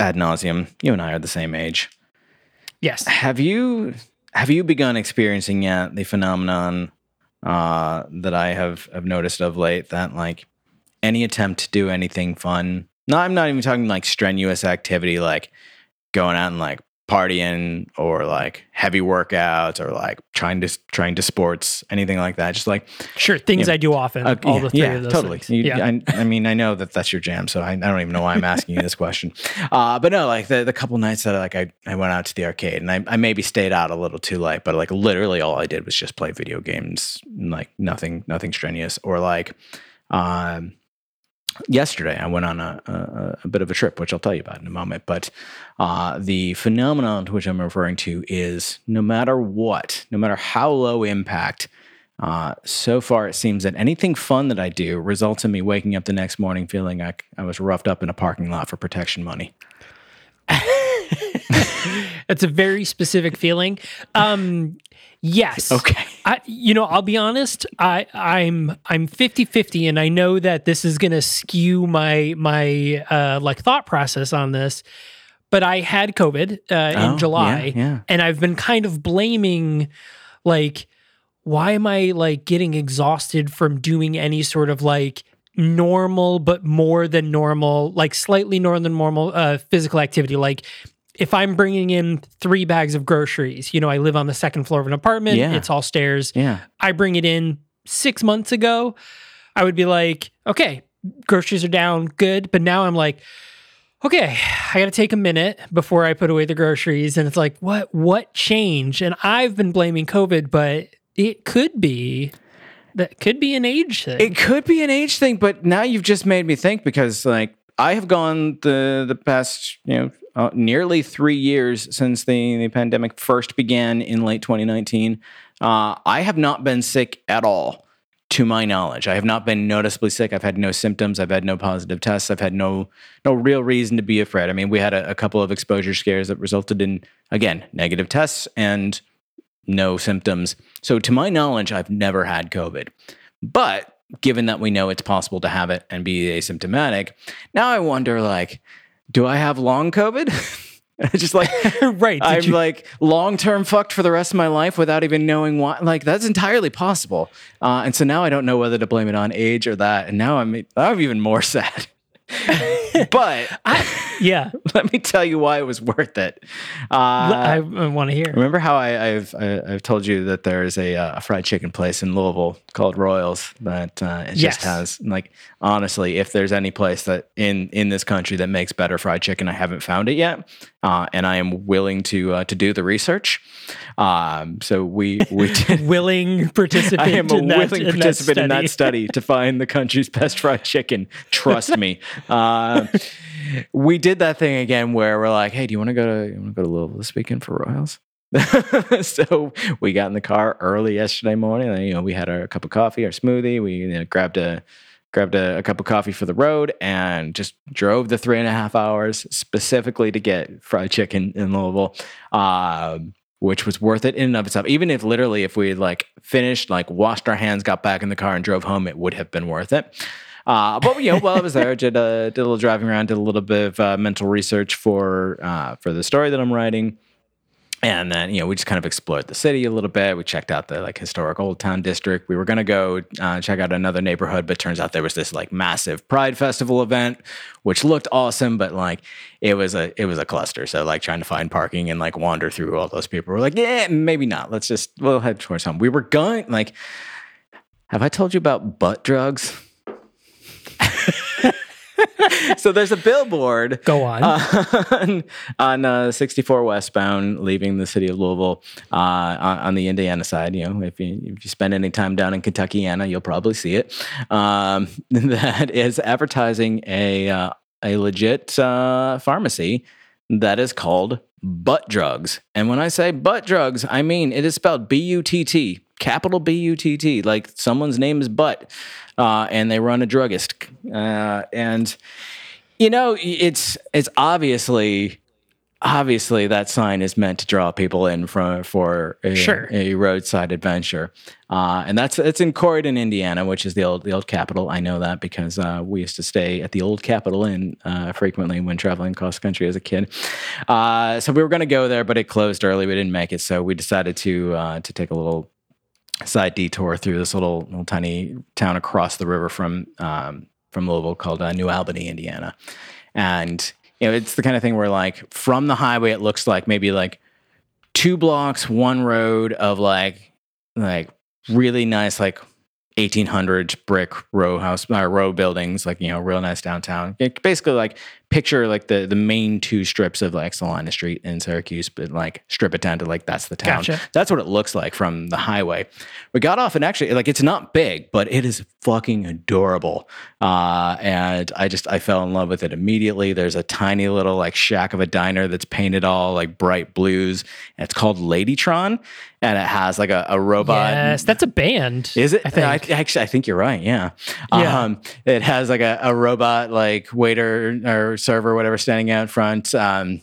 ad nauseum, you and I are the same age. Yes. Have you have you begun experiencing yet the phenomenon uh, that I have have noticed of late that like any attempt to do anything fun? No, I'm not even talking like strenuous activity, like going out and like partying or like heavy workouts or like trying to trying to sports, anything like that. Just like Sure. Things Yeah. I do often. Uh, all yeah, the three yeah, of those totally. You- yeah. I, I mean, I know that that's your jam, so I, I don't even know why I'm asking you this question. Uh, but no, like the, the couple nights that I, like I, I went out to the arcade and I, I maybe stayed out a little too late, but like literally all I did was just play video games, like nothing, nothing strenuous. Or like, um, yesterday I went on a, a, a bit of a trip, which I'll tell you about in a moment. But uh, the phenomenon to which I'm referring to is no matter what, no matter how low impact, uh, so far it seems that anything fun that I do results in me waking up the next morning feeling like I was roughed up in a parking lot for protection money. It's a very specific feeling. Um, yes. Okay. I, you know, I'll be honest. I, I'm I'm 50-50 and I know that this is going to skew my my uh, like thought process on this. But I had COVID uh, Oh, in July, yeah, yeah. and I've been kind of blaming, like, why am I like getting exhausted from doing any sort of like normal but more than normal, like slightly more than normal uh, physical activity, like if I'm bringing in three bags of groceries, you know, I live on the second floor of an apartment, Yeah. it's all stairs. Yeah. I bring it in six months ago, I would be like, okay, groceries are down, good. But now I'm like, okay, I got to take a minute before I put away the groceries. And it's like, what, what changed? And I've been blaming COVID, but it could be that could be an age thing. It could be an age thing, but now you've just made me think because like I have gone the the past you know uh, nearly three years since the, the pandemic first began in late 2019. Uh, I have not been sick at all, to my knowledge. I have not been noticeably sick. I've had no symptoms. I've had no positive tests. I've had no no real reason to be afraid. I mean, we had a, a couple of exposure scares that resulted in again negative tests and no symptoms. So, to my knowledge, I've never had COVID. But given that we know it's possible to have it and be asymptomatic, now I wonder like, do I have long COVID? Just like right. I'm you- like long term fucked for the rest of my life without even knowing why. Like that's entirely possible. Uh, and so now I don't know whether to blame it on age or that. And now I'm I'm even more sad. but yeah. let me tell you why it was worth it. Uh, I, I want to hear. Remember how I, I've I, I've told you that there's a, uh, a fried chicken place in Louisville called Royals that uh, it just Yes. has like honestly, if there's any place that in in this country that makes better fried chicken, I haven't found it yet, uh, and I am willing to uh, to do the research. Um, so we we did. Willing participant. I am a in that, willing in that participant in that study to find the country's best fried chicken. Trust me. We did that thing again where we're like, "Hey, do you want to go to you want to go to Louisville this weekend for Royals?" so we got in the car early yesterday morning. And, you know, we had our cup of coffee, our smoothie. We you know, grabbed a grabbed a, a cup of coffee for the road and just drove the three and a half hours specifically to get fried chicken in Louisville. Um, which was worth it in and of itself. Even if literally, if we had like finished, like washed our hands, got back in the car, and drove home, it would have been worth it. Uh, but you know, while I was there, I did a, did a little driving around, did a little bit of uh, mental research for uh, for the story that I'm writing. And then, you know, we just kind of explored the city a little bit. We checked out the like historic old town district. We were to go uh, check out another neighborhood, but turns out there was this like massive Pride Festival event, which looked awesome, but like it was a it was a cluster. So like trying to find parking and like wander through all those people. We're like, yeah, maybe not. Let's just we'll head towards home. We were going like, have I told you about butt drugs? So there's a billboard. Go on. on, on uh, 64 westbound, leaving the city of Louisville uh, on, on, the Indiana side. You know, if you, if you spend any time down in Kentucky, Kentuckiana, you'll probably see it. Um, that is advertising a uh, a legit uh, pharmacy that is called Butt Drugs. And when I say butt drugs, I mean it is spelled B U T T, capital B U T T, like someone's name is Butt uh, and they run a druggist. Uh, and you know, it's it's obviously obviously that sign is meant to draw people in for for a, sure. a roadside adventure, uh, and that's it's in Corydon, Indiana, which is the old the old capital. I know that because uh, we used to stay at the old Capitol Inn uh, frequently when traveling cross country as a kid. Uh, so we were going to go there, but it closed early. We didn't make it, so we decided to uh, to take a little side detour through this little little tiny town across the river from um, from Louisville called uh, New Albany, Indiana, and you know it's the kind of thing where like from the highway it looks like maybe like two blocks, one road of like like really nice like 1800s brick row house uh, row buildings like you know real nice downtown it basically like picture like the the main two strips of like Salina Street in Syracuse, but like strip it down to like that's the town. Gotcha. That's what it looks like from the highway. We got off and actually like it's not big, but it is fucking adorable. Uh, and I just I fell in love with it immediately. There's a tiny little like shack of a diner that's painted all like bright blues. And it's called Ladytron, and it has like a, a robot. Yes, that's a band. Is it? I think. actually, I think you're right. Yeah. Yeah. Um, it has like a, a robot like waiter or server, whatever, standing out front. Um,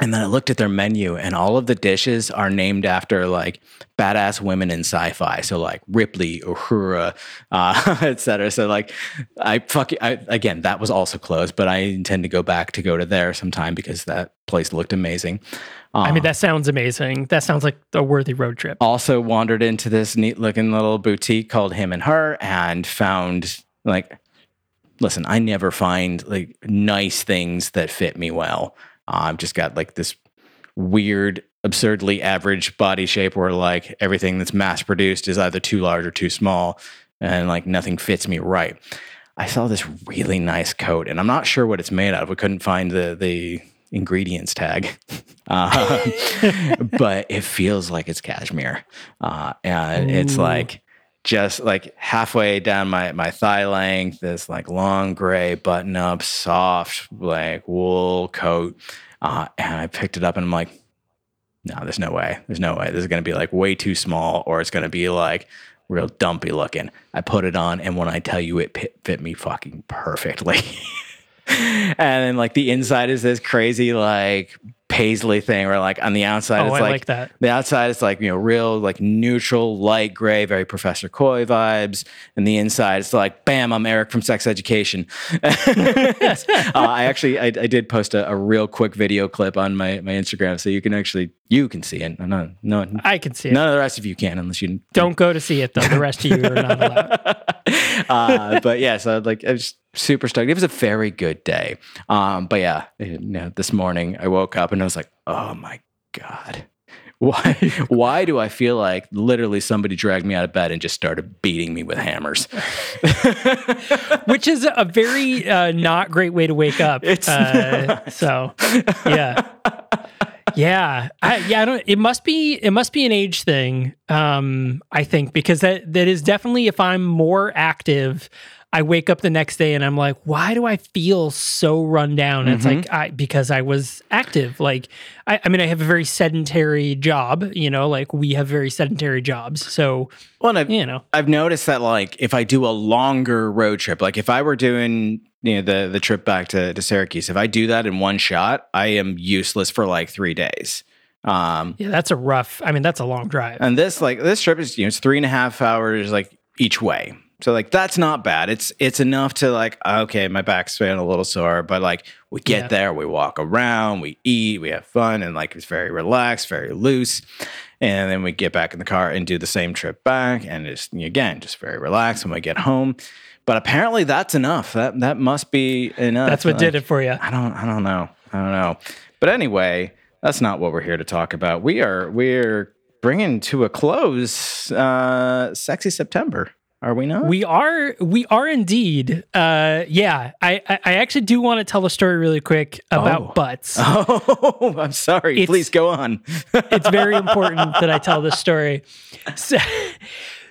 and then I looked at their menu, and all of the dishes are named after like badass women in sci-fi. So like Ripley, Uhura, uh, etc. So like I fuck I, again, that was also closed, but I intend to go back to go to there sometime because that place looked amazing. I mean, that sounds amazing. That sounds like a worthy road trip. also wandered into this neat looking little boutique called Him and Her and found like listen, I never find like nice things that fit me well. Uh, I've just got like this weird, absurdly average body shape where like everything that's mass produced is either too large or too small and like nothing fits me right. I saw this really nice coat and I'm not sure what it's made out of. We couldn't find the the ingredients tag. Uh, but it feels like it's cashmere. Uh, and it's like just like halfway down my, my thigh length, this like long gray button up, soft like wool coat. Uh, and I picked it up and I'm like, no, there's no way. There's no way. This is going to be like way too small or it's going to be like real dumpy looking. I put it on and when I tell you it fit me fucking perfectly. and then like the inside is this crazy like paisley thing where like on the outside Oh, it's I like, like that. the outside is like you know real like neutral light gray very professor coy vibes and the inside it's like bam i'm eric from sex education uh, i actually I, I did post a, a real quick video clip on my, my instagram so you can actually you can see it no no I can see it. none of the rest of you can unless you Don't go to see it though. The rest of you are not allowed. uh, but yeah, so like I was super stoked. It was a very good day. Um, but yeah, you know, this morning I woke up and I was like, oh my god. Why why do I feel like literally somebody dragged me out of bed and just started beating me with hammers? Which is a very uh, not great way to wake up. It's uh, so yeah. Yeah, I, yeah. I don't. It must be. It must be an age thing. Um, I think because that that is definitely. If I'm more active, I wake up the next day and I'm like, why do I feel so run down? And It's like I because I was active. Like I, I mean, I have a very sedentary job. You know, like we have very sedentary jobs. So Well, I've, you know, I've noticed that like if I do a longer road trip, like if I were doing you know the the trip back to, to Syracuse, if I do that in one shot, I am useless for like three days. Um, Yeah, that's a rough. I mean, that's a long drive. and this like this trip is you know it's three and a half hours like each way. So like that's not bad. It's it's enough to like okay, my back's feeling a little sore, but like we get Yeah. there, we walk around, we eat, we have fun, and like it's very relaxed, very loose. And then we get back in the car and do the same trip back, and it's again just very relaxed when we get home. But apparently that's enough. That that must be enough. that's what did it for you. I don't I don't know. I don't know. But anyway, that's not what we're here to talk about. We are we're bringing to a close uh sexy September. Are we not? We are we are indeed. Uh, yeah, I I I actually do want to tell a story really quick about Oh. butts. Oh, I'm sorry. It's- Please go on. it's very important that I tell this story. So,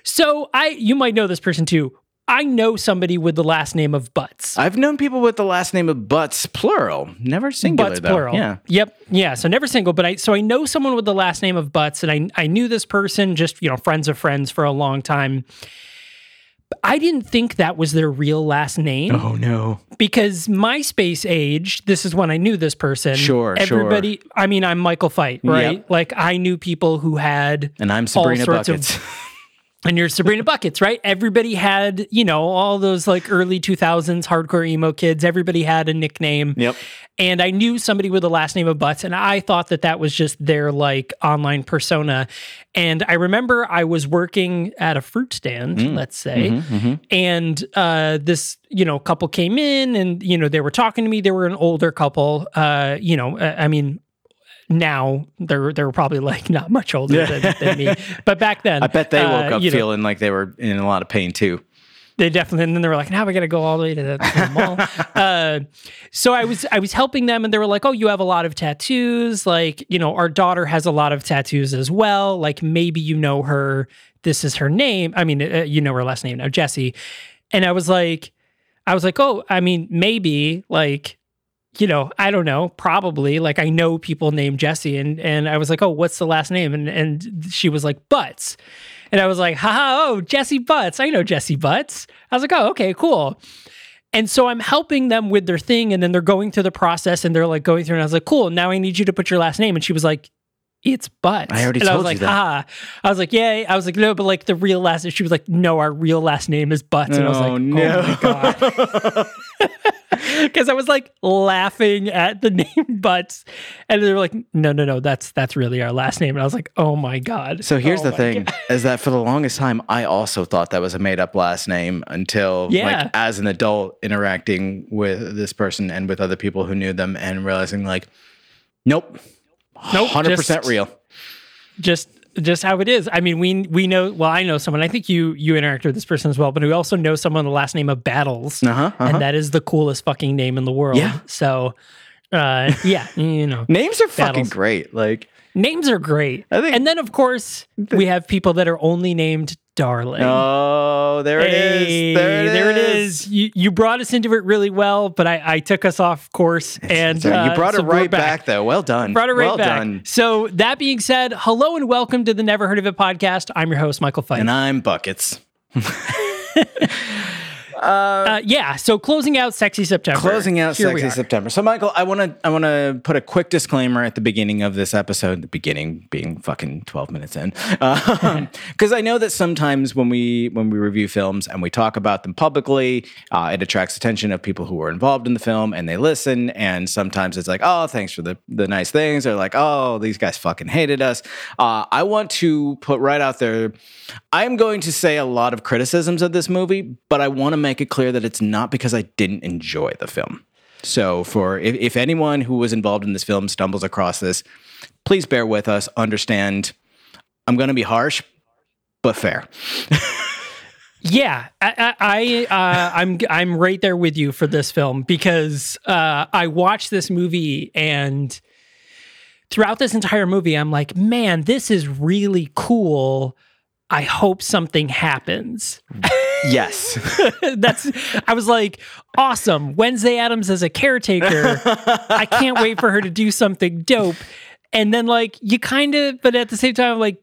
so I you might know this person too. I know somebody with the last name of Butts. I've known people with the last name of Butts, plural, never singular Butts though. plural. Yeah. Yep. Yeah. So never single, but I so I know someone with the last name of Butts, and I I knew this person just you know friends of friends for a long time. I didn't think that was their real last name Oh no. because MySpace age. This is when I knew this person. Sure, sure. Everybody. I mean, I'm Michael Fight, right? Yep. Like I knew people who had And I'm Sabrina sorts of- Buckets. and you're Sabrina Buckets, right? Everybody had, you know, all those like early 2000s hardcore emo kids. Everybody had a nickname. yep. And I knew somebody with the last name of Butts, and I thought that that was just their like online persona. And I remember I was working at a fruit stand, Mm. let's say, Mm-hmm, and uh, this you know couple came in, and you know they were talking to me. They were an older couple. Uh, you know, uh, I mean. Now they're they're probably like not much older than, than me, but back then I bet they uh, woke up you know, feeling like they were in a lot of pain too. they definitely, and then they were like, "Now we got to go all the way to the, to the mall." uh, so I was, I was helping them, and they were like, "Oh, you have a lot of tattoos. Like, you know, our daughter has a lot of tattoos as well. Like, maybe you know her. This is her name. I mean, uh, you know her last name now, Jesse." And I was like, I was like, "Oh, I mean, maybe like." You know, I don't know, probably. Like I know people named Jesse and and I was like, "Oh, what's the last name?" And and she was like, "Butts." And I was like, haha, oh, Jesse Butts. I know Jesse Butts. I was like, oh, okay, cool. And so I'm helping them with their thing, and then they're going through the process and they're like going through, and I was like, cool, now I need you to put your last name. And she was like, it's Butts. I already and I was like, you that. haha. I was like, yeah. I was like, no, but like the real last name. She was like, no, our real last name is Butts. And I was like, Oh, oh no. my God. Because I was like laughing at the name Butts. And they were like, no, no, no, that's that's really our last name. And I was like, oh my God. So here's Oh the thing: God. is that for the longest time, I also thought that was a made up last name until, Yeah. like, as an adult interacting with this person and with other people who knew them, and realizing, like, nope, Nope, hundred percent real. just just how it is. I mean, we we know. Well, I know someone. I think you you interact with this person as well, but we also know someone the last name of Battles, Uh-huh, uh-huh. and that is the coolest fucking name in the world. Yeah. So, uh, yeah, you know, Names are fucking great. Like, names are great. I think- and then of course we have people that are only named Darling. oh, there it is. Hey, There it is. there it is. You, you brought us into it really well, but I, I took us off course, and So you uh, brought so it we're right back. though. Well done. Brought it right well back. done. So that being said, hello and welcome to the Never Heard of It podcast. I'm your host, Michael Fight. And I'm buckets. Uh, yeah. So closing out Sexy September. Closing out Here sexy. September. So, Michael, I want to I want to put a quick disclaimer at the beginning of this episode. The beginning being fucking twelve minutes in, because I know that sometimes when we when we review films and we talk about them publicly, uh, it attracts attention of people who were involved in the film and they listen. And sometimes it's like, oh, thanks for the the nice things. Or like, oh, these guys fucking hated us. Uh, I want to put right out there. I'm going to say a lot of criticisms of this movie, but I want to make it clear that it's not because I didn't enjoy the film. So, for if, if anyone who was involved in this film stumbles across this, please bear with us. Understand, I'm going to be harsh, but fair. Yeah, I, I, I uh, I'm I'm right there with you for this film because uh, I watched this movie and throughout this entire movie, I'm like, man, this is really cool. I hope something happens. Yes. That's I was like, awesome. Wednesday Addams as a caretaker. I can't wait for her to do something dope. And then like you kind of, but at the same time, like,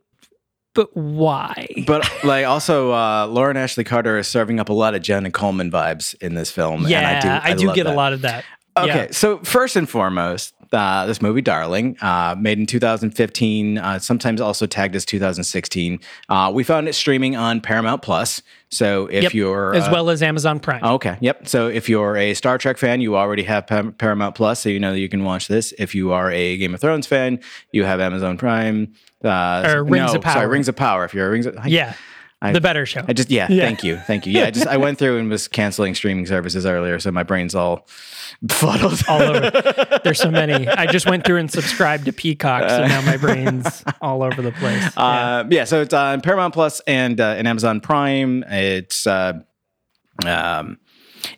but why? but like also, uh, Lauren Ashley Carter is serving up a lot of Jenna Coleman vibes in this film. yeah, and I do, I do love get a lot of that. Okay, Yeah. so first and foremost, uh, this movie, Darling, uh, made in 2015, uh, sometimes also tagged as 2016. Uh, we found it streaming on Paramount Plus. So if Yep. you're as uh, well as Amazon Prime. Okay. Yep. So if you're a Star Trek fan, you already have Paramount Plus, so you know that you can watch this. If you are a Game of Thrones fan, you have Amazon Prime. Uh, Or Rings no, of Power. Sorry, Rings of Power. If you're a Rings of yeah, I- the better show. I just yeah, Yeah. Thank you. Thank you. Yeah. I just I went through and was canceling streaming services earlier, so my brain's all befuddled. all over. There's so many. I just went through and subscribed to Peacock, so now my brain's all over the place. Yeah. Uh, yeah, so it's on Paramount Plus and uh, and Amazon Prime. It's uh, um,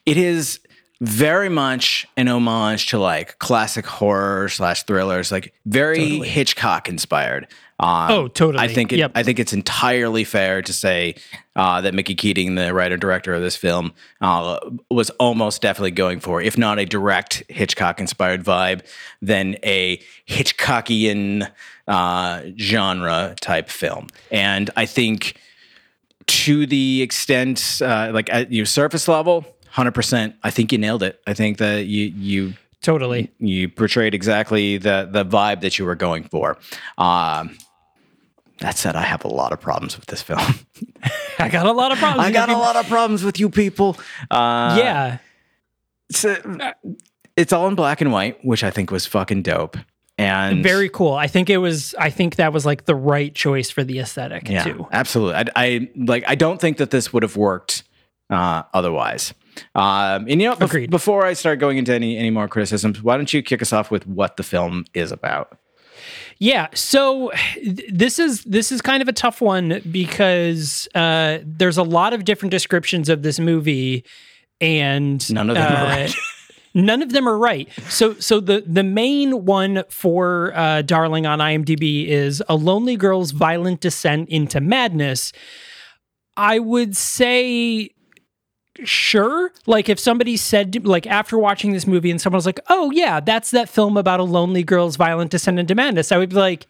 it is very much an homage to like classic horror slash thrillers, like very Totally. Hitchcock inspired. Um, Oh, totally. I think it, Yep. I think it's entirely fair to say uh, that Mickey Keating, the writer director of this film, uh, was almost definitely going for, if not a direct Hitchcock inspired vibe, then a Hitchcockian uh, genre type film. And I think to the extent, uh, like at your surface level, hundred percent, I think you nailed it. I think that you you totally. you portrayed exactly the the vibe that you were going for. Um, that said, I have a lot of problems with this film. I got a lot of problems. I got a lot of problems with you people. Uh, Yeah. it's, it's all in black and white, which I think was fucking dope. And Very cool. I think it was. I think that was like the right choice for the aesthetic yeah, too. absolutely. I, I like. I don't think that this would have worked uh, otherwise. Um, and you know, bef- before I start going into any any more criticisms, why don't you kick us off with what the film is about? Yeah. So th- this is this is kind of a tough one because uh, there's a lot of different descriptions of this movie, and None of them are uh, right. None of them are right. So, so the the main one for uh, "Darling" on IMDb is a lonely girl's violent descent into madness. I would say sure like if somebody said like after watching this movie and someone was like oh yeah that's that film about a lonely girl's violent descent into madness i would be like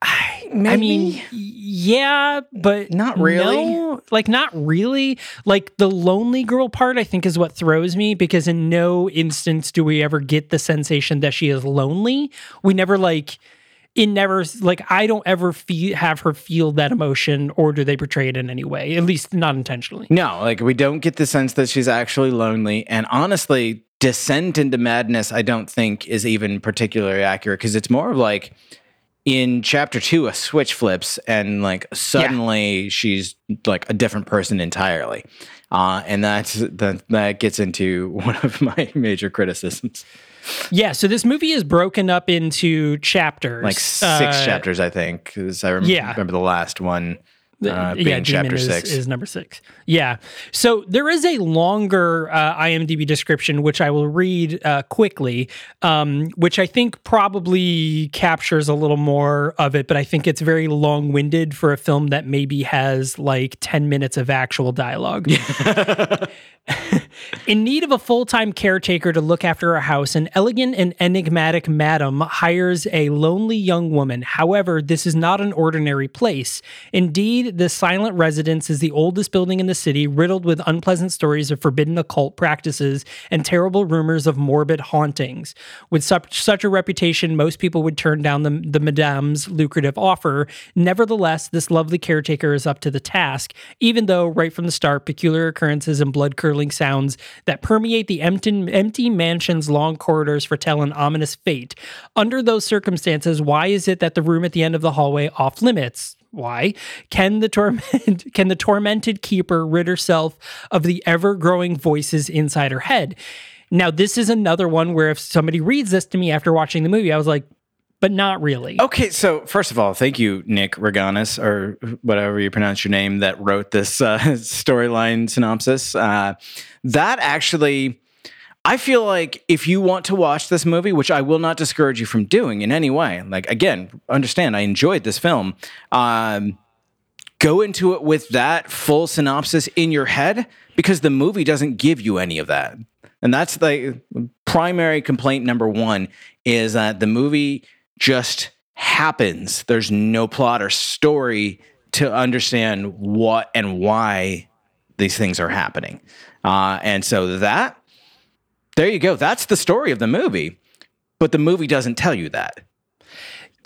i, I mean yeah but Not really. no. like not really like the lonely girl part i think is what throws me because in no instance do we ever get the sensation that she is lonely we never like it never like I don't ever feel have her feel that emotion, or do they portray it in any way? At least not intentionally. No, like we don't get the sense that she's actually lonely. And honestly, descent into madness, I don't think is even particularly accurate because it's more of like in chapter two, a switch flips and like suddenly she's like a different person entirely. Uh, and that's that that gets into one of my major criticisms. Yeah. So this movie is broken up into chapters, Like six Uh, chapters, I think, because I rem- yeah. remember the last one uh, yeah, chapter is, six. is number six. Yeah. So there is a longer uh, IMDb description, which I will read uh, quickly, um, which I think probably captures a little more of it, but I think it's very long winded for a film that maybe has like 10 minutes of actual dialogue. In need of a full time caretaker to look after her house, an elegant and enigmatic madam hires a lonely young woman. However, this is not an ordinary place. Indeed, the silent residence is the oldest building in the city, riddled with unpleasant stories of forbidden occult practices and terrible rumors of morbid hauntings. With such, such a reputation, most people would turn down the, the madame's lucrative offer. Nevertheless, this lovely caretaker is up to the task, even though, right from the start, peculiar occurrences and blood curdling sounds that permeate the empty, empty mansion's long corridors foretell an ominous fate. Under those circumstances, why is it that the room at the end of the hallway off limits? Why can the torment can the tormented keeper rid herself of the ever growing voices inside her head? Now, this is another one where if somebody reads this to me after watching the movie, I was like, but not really. Okay, so first of all, thank you, Nick Reganis, or whatever you pronounce your name, that wrote this uh, storyline synopsis. Uh, that actually, I feel like if you want to watch this movie, which I will not discourage you from doing in any way, like again, understand, I enjoyed this film. Um, go into it with that full synopsis in your head because the movie doesn't give you any of that. And that's the primary complaint number one is that the movie just happens. There's no plot or story to understand what and why these things are happening. Uh, and so that, there you go. That's the story of the movie. but the movie doesn't tell you that.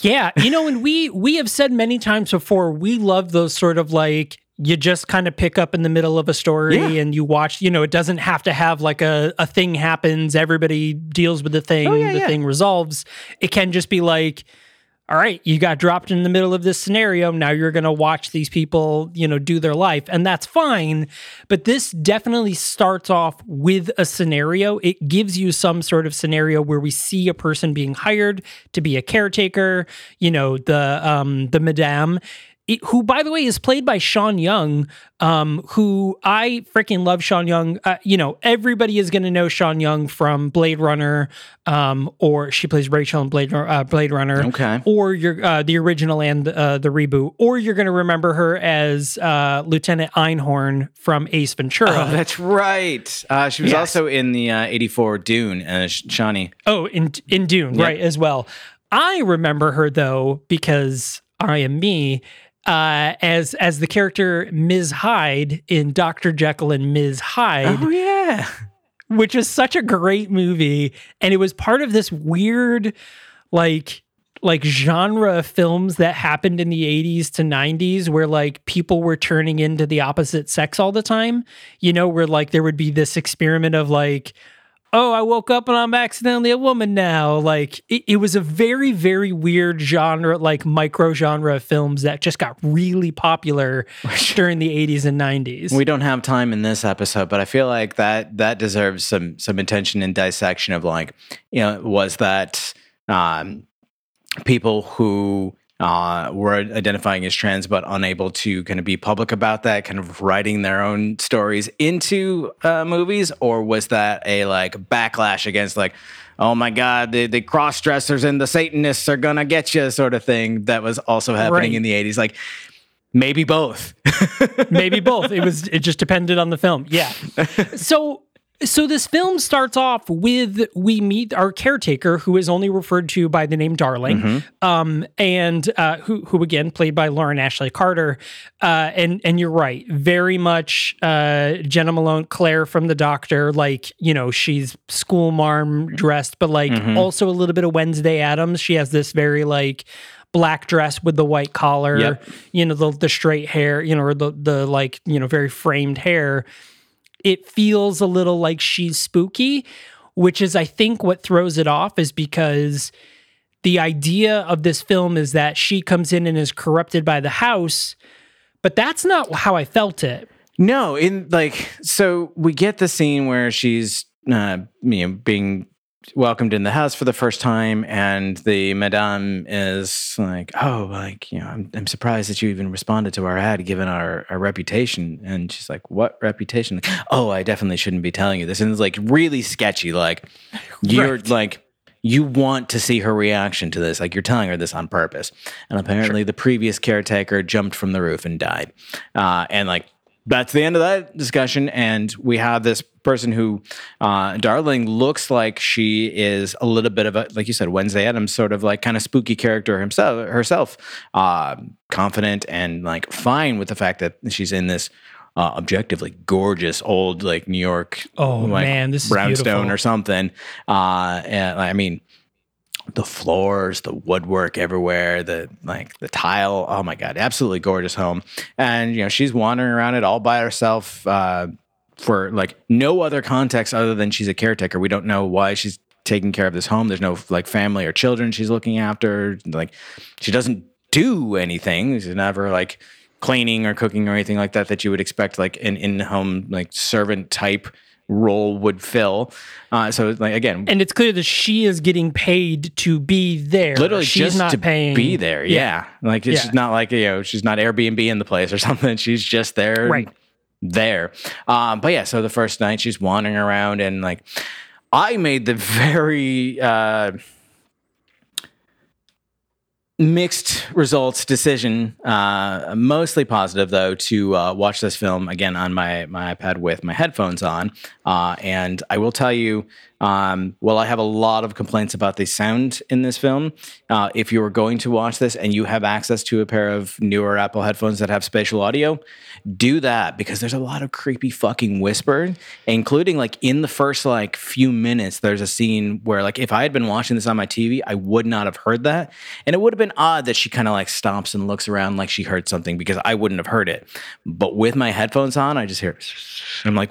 Yeah, you know, and we we have said many times before we love those sort of like you just kind of pick up in the middle of a story Yeah. and you watch, you know, it doesn't have to have like a, a thing happens, everybody deals with the thing, Oh, yeah, the yeah. thing resolves. It can just be like, all right, you got dropped in the middle of this scenario. Now you're going to watch these people, you know, do their life. And that's fine. But this definitely starts off with a scenario. It gives you some sort of scenario where we see a person being hired to be a caretaker, you know, the, um, the madame. It- who, by the way, is played by Sean Young, um, who I freaking love Sean Young. Uh, you know, everybody is going to know Sean Young from Blade Runner, um, or she plays Rachel in Blade, uh, Blade Runner. Okay. Or you're uh, the original and uh, the reboot, or you're going to remember her as uh, Lieutenant Einhorn from Ace Ventura. Oh, that's right. Uh, she was Yes. also in the uh, 84 Dune, uh, Chani. Oh, in in Dune, Yeah. right as well. I remember her though because I am me. Uh, as as the character Ms. Hyde in Doctor Jekyll and Ms. Hyde, Oh, yeah. which is such a great movie, and it was part of this weird, like like genre of films that happened in the 80s to 90s where like people were turning into the opposite sex all the time you know where like there would be this experiment of like oh i woke up and i'm accidentally a woman now. Like it, it was a very very weird genre like micro genre of films that just got really popular during the 80s and 90s We don't have time in this episode, but I feel like that that deserves some some attention and dissection of like, you know, was that um, people who uh, were identifying as trans but unable to kind of be public about that, kind of writing their own stories into uh, movies, or was that a like backlash against like, oh my god, the the cross dressers and the Satanists are gonna get you sort of thing that was also happening Right. in the eighties, like. Maybe both. maybe both it was it just depended on the film yeah so so this film starts off with we meet our caretaker who is only referred to by the name darling um and uh who who again played by lauren ashley carter uh and and you're right very much uh jenna malone claire from the doctor like you know she's school marm dressed but like also a little bit of wednesday addams she has this very like black dress with the white collar Yep. you know the the straight hair you know or the the like you know very framed hair it feels a little like she's spooky which is i think what throws it off is because the idea of this film is that she comes in and is corrupted by the house but that's not how i felt it. No, in like so we get the scene where she's uh, you know being welcomed in the house for the first time, and the madame is like, "Oh, like you know, I'm, I'm surprised that you even responded to our ad, given our our reputation." And she's like, "What reputation?" Like, oh, I definitely shouldn't be telling you this, and it's like really sketchy. Like you're Right. like. You want to see her reaction to this, like you're telling her this on purpose. And apparently, the previous caretaker jumped from the roof and died. Uh, and like that's the end of that discussion. And we have this person who, uh, Darling, looks like she is a little bit of a, like you said, Wednesday Addams, sort of like kind of spooky character himself, herself, uh, confident and like fine with the fact that she's in this. Uh, objectively gorgeous old like New York Oh, like, man, this is brownstone or something uh and I mean the floors, the woodwork everywhere, the like the tile. Oh my god, absolutely gorgeous home. And you know, she's wandering around it all by herself uh, for like no other context other than she's a caretaker. We don't know why she's taking care of this home. There's no like family or children she's looking after. Like she doesn't do anything. She's never like cleaning or cooking or anything like that that you would expect like an in-home like servant type role would fill. Uh, so like again, and it's clear that she is getting paid to be there literally she's just not to paying be there. Yeah, like it's Yeah. not like you know she's not Airbnb in the place or something. She's just there, Right. There, um, but yeah. So the first night she's wandering around and like I made the very. Uh, mixed results decision uh, mostly positive though to uh, watch this film again on my, my ipad with my headphones on. Uh, and i will tell you um, i have a lot of complaints about the sound in this film uh, if you are going to watch this and you have access to a pair of newer apple headphones that have spatial audio do that because there's a lot of creepy fucking whisper including like in the first like few minutes there's a scene where like if i had been watching this on my tv i would not have heard that and it would have been odd that she kind of like stops and looks around like she heard something because I wouldn't have heard it. But with my headphones on, I just hear. I'm like,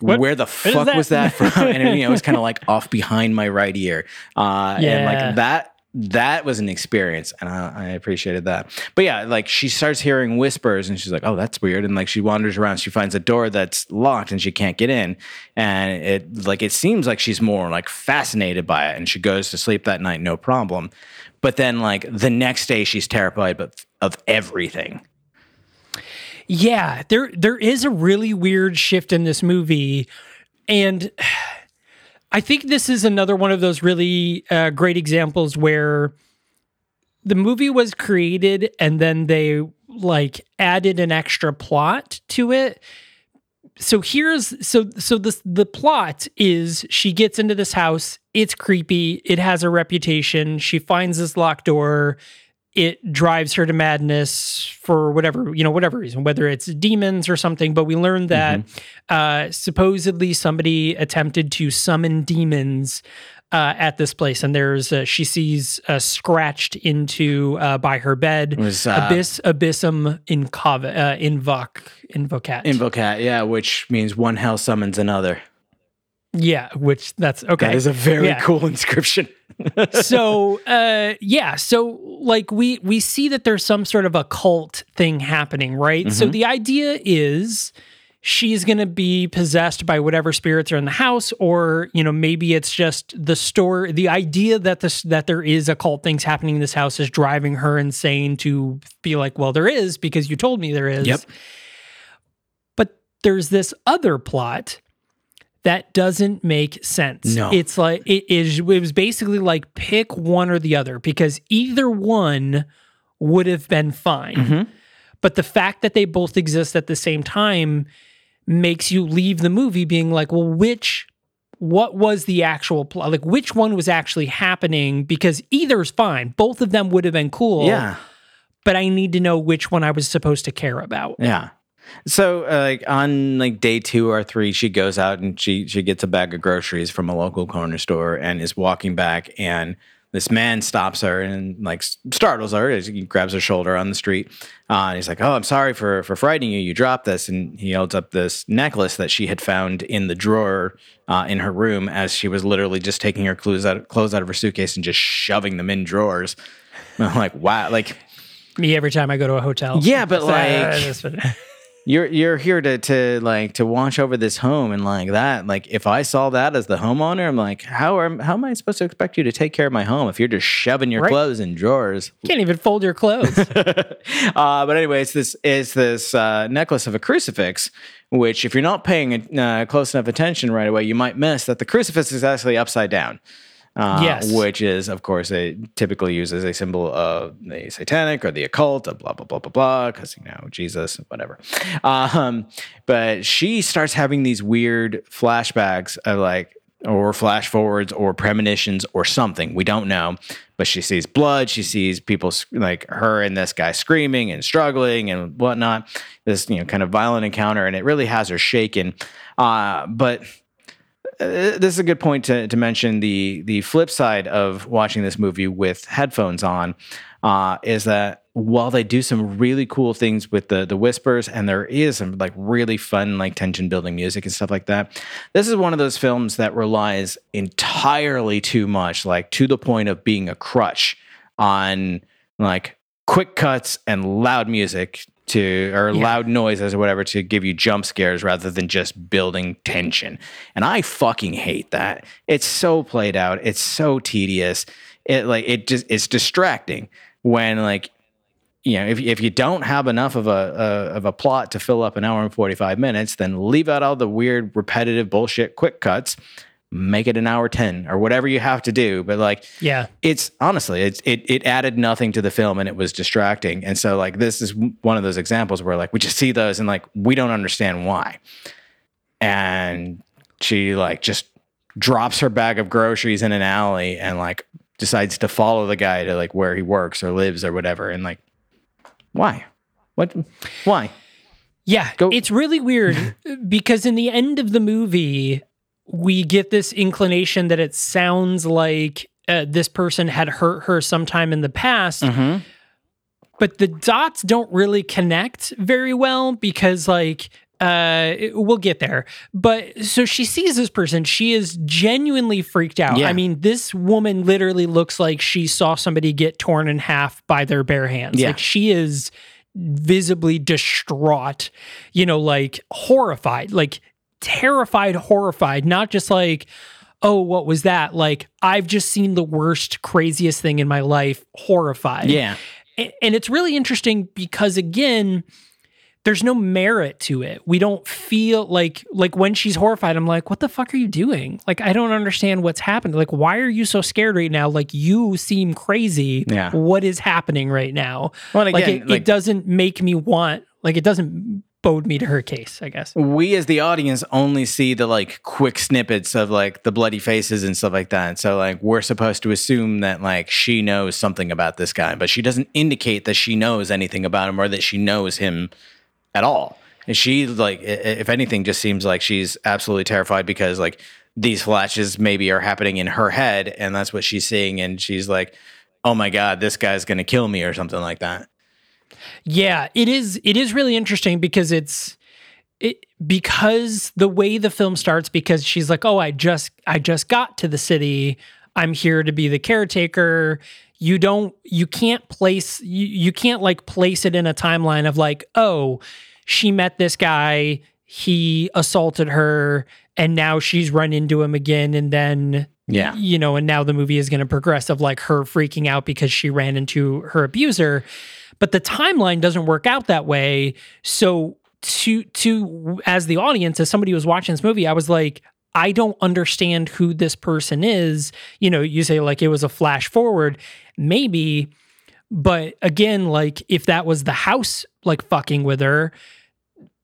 What? where the fuck that? was that from? and you know, it was kind of like off behind my right ear. Uh, and like that. That was an experience, and I, I appreciated that. But yeah, like she starts hearing whispers, and she's like, "Oh, that's weird." And like she wanders around, she finds a door that's locked, and she can't get in. And it like it seems like she's more like fascinated by it, and she goes to sleep that night, no problem. But then, like the next day, she's terrified of, of everything. Yeah, there there is a really weird shift in this movie, and I think this is another one of those really uh, great examples where the movie was created and then they like added an extra plot to it. So here's so so the the plot is she gets into this house. It's creepy. It has a reputation. She finds this locked door it drives her to madness for whatever you know whatever reason whether it's demons or something but we learned that uh, supposedly somebody attempted to summon demons uh, at this place and there's uh, she sees uh, scratched into uh, by her bed was, uh, abyss abyssum incov uh, invoc invocat Invocat, yeah, which means one hell summons another. yeah which that's okay That is a very Yeah. cool inscription. So uh yeah so like we we see that there's some sort of occult thing happening right? So the idea is she's going to be possessed by whatever spirits are in the house or you know maybe it's just the store the idea that this that there is occult things happening in this house is driving her insane to be like well there is because you told me there is. Yep. but there's this other plot that doesn't make sense. No. It's like it is it was basically like pick one or the other because either one would have been fine. Mm-hmm. But the fact that they both exist at the same time makes you leave the movie being like, well, which what was the actual plot? Like which one was actually happening? Because either is fine. Both of them would have been cool. Yeah. But I need to know which one I was supposed to care about. Yeah. So uh, like on like day two or three, she goes out and she she gets a bag of groceries from a local corner store and is walking back and this man stops her and like startles her as he grabs her shoulder on the street. Uh, and he's like, "Oh, I'm sorry for for frightening you. You dropped this." And he holds up this necklace that she had found in the drawer uh, in her room as she was literally just taking her clothes out clothes out of her suitcase and just shoving them in drawers. And I'm like, wow, like Me every time I go to a hotel. Yeah, but, like- what- you're you're here to to like to watch over this home and like that. Like if I saw that as the homeowner, I'm like, how am how am I supposed to expect you to take care of my home if you're just shoving your Right. clothes in drawers? can't even fold your clothes. uh, but anyway, it's this is this uh, necklace of a crucifix, which if you're not paying uh, close enough attention right away, you might miss that the crucifix is actually upside down. Uh, Yes. which is of course a typically used as a symbol of the satanic or the occult, of blah blah blah blah blah, because you know Jesus, whatever. Um, but she starts having these weird flashbacks of like or flash forwards or premonitions or something. We don't know. But she sees blood. She sees people like her and this guy screaming and struggling and whatnot. This, you know, kind of violent encounter. And it really has her shaken. Uh, but this is a good point to, to mention. The the flip side of watching this movie with headphones on uh, is that while they do some really cool things with the the whispers and there is some like really fun like tension building music and stuff like that this is one of those films that relies entirely too much like to the point of being a crutch on like quick cuts and loud music to or Yeah. loud noises or whatever to give you jump scares rather than just building tension. And I fucking hate that. It's so played out. It's so tedious. It like it just it's distracting when like you know if if you don't have enough of a, a of a plot to fill up an hour and 45 minutes then leave out all the weird repetitive bullshit quick cuts make it an hour 10 or whatever you have to do. But like, Yeah. it's honestly, it's, it, it added nothing to the film and it was distracting. And so like, this is one of those examples where like, we just see those and like, we don't understand why. And she like just drops her bag of groceries in an alley and like decides to follow the guy to like where he works or lives or whatever. And like, why? What? Why? Yeah, Go- it's really weird because in the end of the movie, we get this inclination that it sounds like uh, this person had hurt her sometime in the past, Mm-hmm. but the dots don't really connect very well because, like, uh, we'll get there. But so she sees this person, she is genuinely freaked out. Yeah. I mean, this woman literally looks like she saw somebody get torn in half by their bare hands. Yeah. Like, she is visibly distraught, you know, like horrified, like terrified, horrified, not just like, oh, what was that? Like, I've just seen the worst, craziest thing in my life, horrified. Yeah. And it's really interesting because, again, there's no merit to it. We don't feel like like when she's horrified, I'm like, what the fuck are you doing? Like, I don't understand what's happened. Like, why are you so scared right now? Like, you seem crazy. Yeah. What is happening right now? Well, and like, again, it, like- it doesn't make me want like it doesn't bode me to her case, I guess. we as the audience only see the like quick snippets of like the bloody faces and stuff like that. So like we're supposed to assume that like she knows something about this guy, but she doesn't indicate that she knows anything about him or that she knows him at all. And she like if anything just seems like she's absolutely terrified because like these flashes maybe are happening in her head and that's what she's seeing and she's like oh my god this guy's going to kill me or something like that. Yeah, it is it is really interesting because it's it because the way the film starts because she's like, "Oh, I just I just got to the city. I'm here to be the caretaker." You don't you can't place you, you can't like place it in a timeline of like, "Oh, she met this guy, he assaulted her, and now she's run into him again and then Yeah. you know, and now the movie is going to progress of like her freaking out because she ran into her abuser. But the timeline doesn't work out that way. So to to as the audience, as somebody who was watching this movie, I was like, I don't understand who this person is. You know, you say like it was a flash forward, maybe, but again, like if that was the house like fucking with her,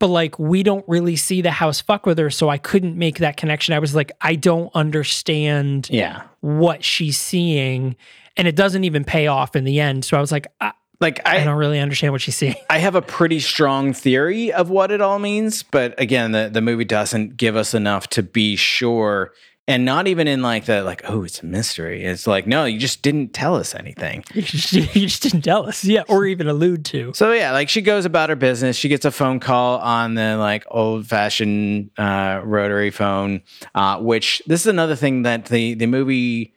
but like we don't really see the house fuck with her, so I couldn't make that connection. I was like, I don't understand Yeah. what she's seeing, and it doesn't even pay off in the end. So I was like, I, Like I don't really understand what she's seeing. I have a pretty strong theory of what it all means, but again, the, the movie doesn't give us enough to be sure. And not even in like the like, oh, it's a mystery. It's like, no, you just didn't tell us anything. you just you just didn't tell us, yeah, or even allude to. So yeah, like she goes about her business. She gets a phone call on the like old fashioned uh, rotary phone, uh, which this is another thing that the the movie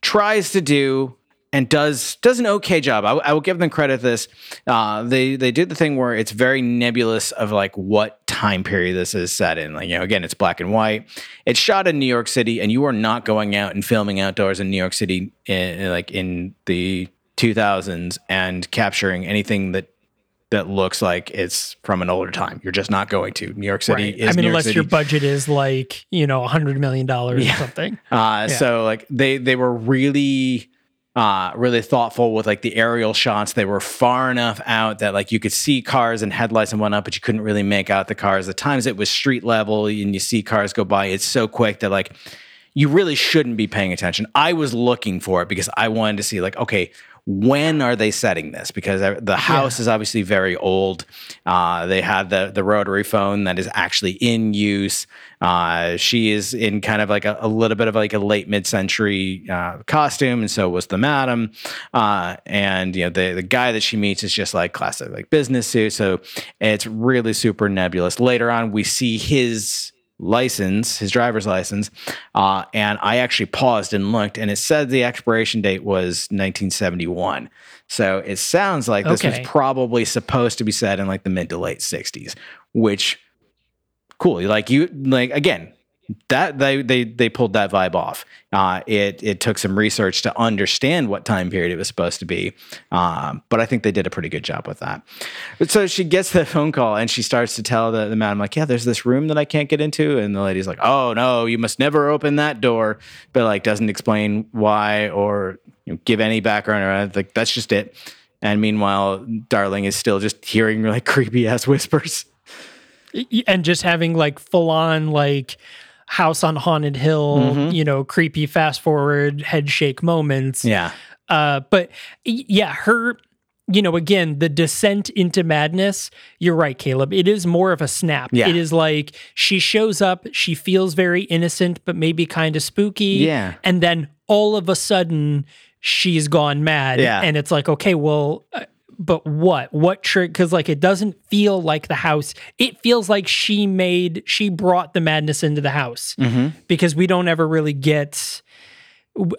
tries to do and does does an okay job. I, I will give them credit. for This uh, they they did the thing where it's very nebulous of like what time period this is set in. Like you know, again, it's black and white. It's shot in New York City, and you are not going out and filming outdoors in New York City, in, like in the 2000s, and capturing anything that that looks like it's from an older time. You're just not going to. New York City Right. is I mean, New unless your budget is like you know a hundred million dollars Yeah. or something. Uh, So like they they were really uh, really thoughtful with like the aerial shots. They were far enough out that like you could see cars and headlights and whatnot, but you couldn't really make out the cars. The times it was street level and you see cars go by, it's so quick that like you really shouldn't be paying attention. I was looking for it because I wanted to see like okay. When are they setting this? Because the house is obviously very old. Uh, they had the the rotary phone that is actually in use. Uh, she is in kind of like a, a little bit of like a late mid century uh, costume, and so was the madam. Uh, and you know the the guy that she meets is just like classic like business suit. So it's really super nebulous. Later on, we see his license, his driver's license, uh, and I actually paused and looked, and it said the expiration date was 1971. So it sounds like this Okay. was probably supposed to be set in like the mid to late 60s, which cool. Like you, like again, that they they they pulled that vibe off. Uh, it it took some research to understand what time period it was supposed to be, um, but I think they did a pretty good job with that. But so she gets the phone call and she starts to tell the, the man, I'm like, yeah, there's this room that I can't get into, and the lady's like, oh no, you must never open that door, but like doesn't explain why or you know, give any background or like that's just it. And meanwhile, Darling is still just hearing like creepy ass whispers. and just having like full on like house on haunted hill Mm-hmm. you know creepy fast forward head shake moments Yeah. uh but yeah her you know again the descent into madness you're right caleb it is more of a snap Yeah. it is like she shows up she feels very innocent but maybe kind of spooky Yeah. and then all of a sudden she's gone mad Yeah. and it's like okay well uh, but what? What trick? Because like it doesn't feel like the house. It feels like she made she brought the madness into the house Mm-hmm. because we don't ever really get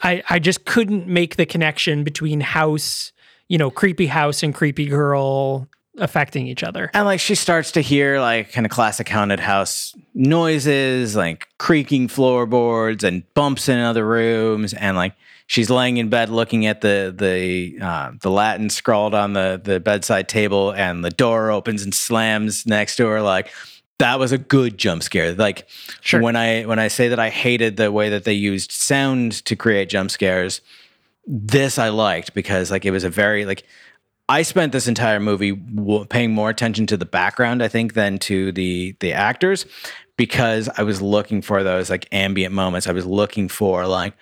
I, I just couldn't make the connection between house you know creepy house and creepy girl affecting each other. And like she starts to hear like kind of classic haunted house noises, like creaking floorboards and bumps in other rooms, and like she's laying in bed looking at the the uh, the Latin scrawled on the the bedside table, and the door opens and slams next to her. Like that was a good jump scare. Like Sure. when I when I say that I hated the way that they used sound to create jump scares, this I liked because like it was a very like I spent this entire movie w- paying more attention to the background, I think, than to the the actors, because I was looking for those like ambient moments. I was looking for like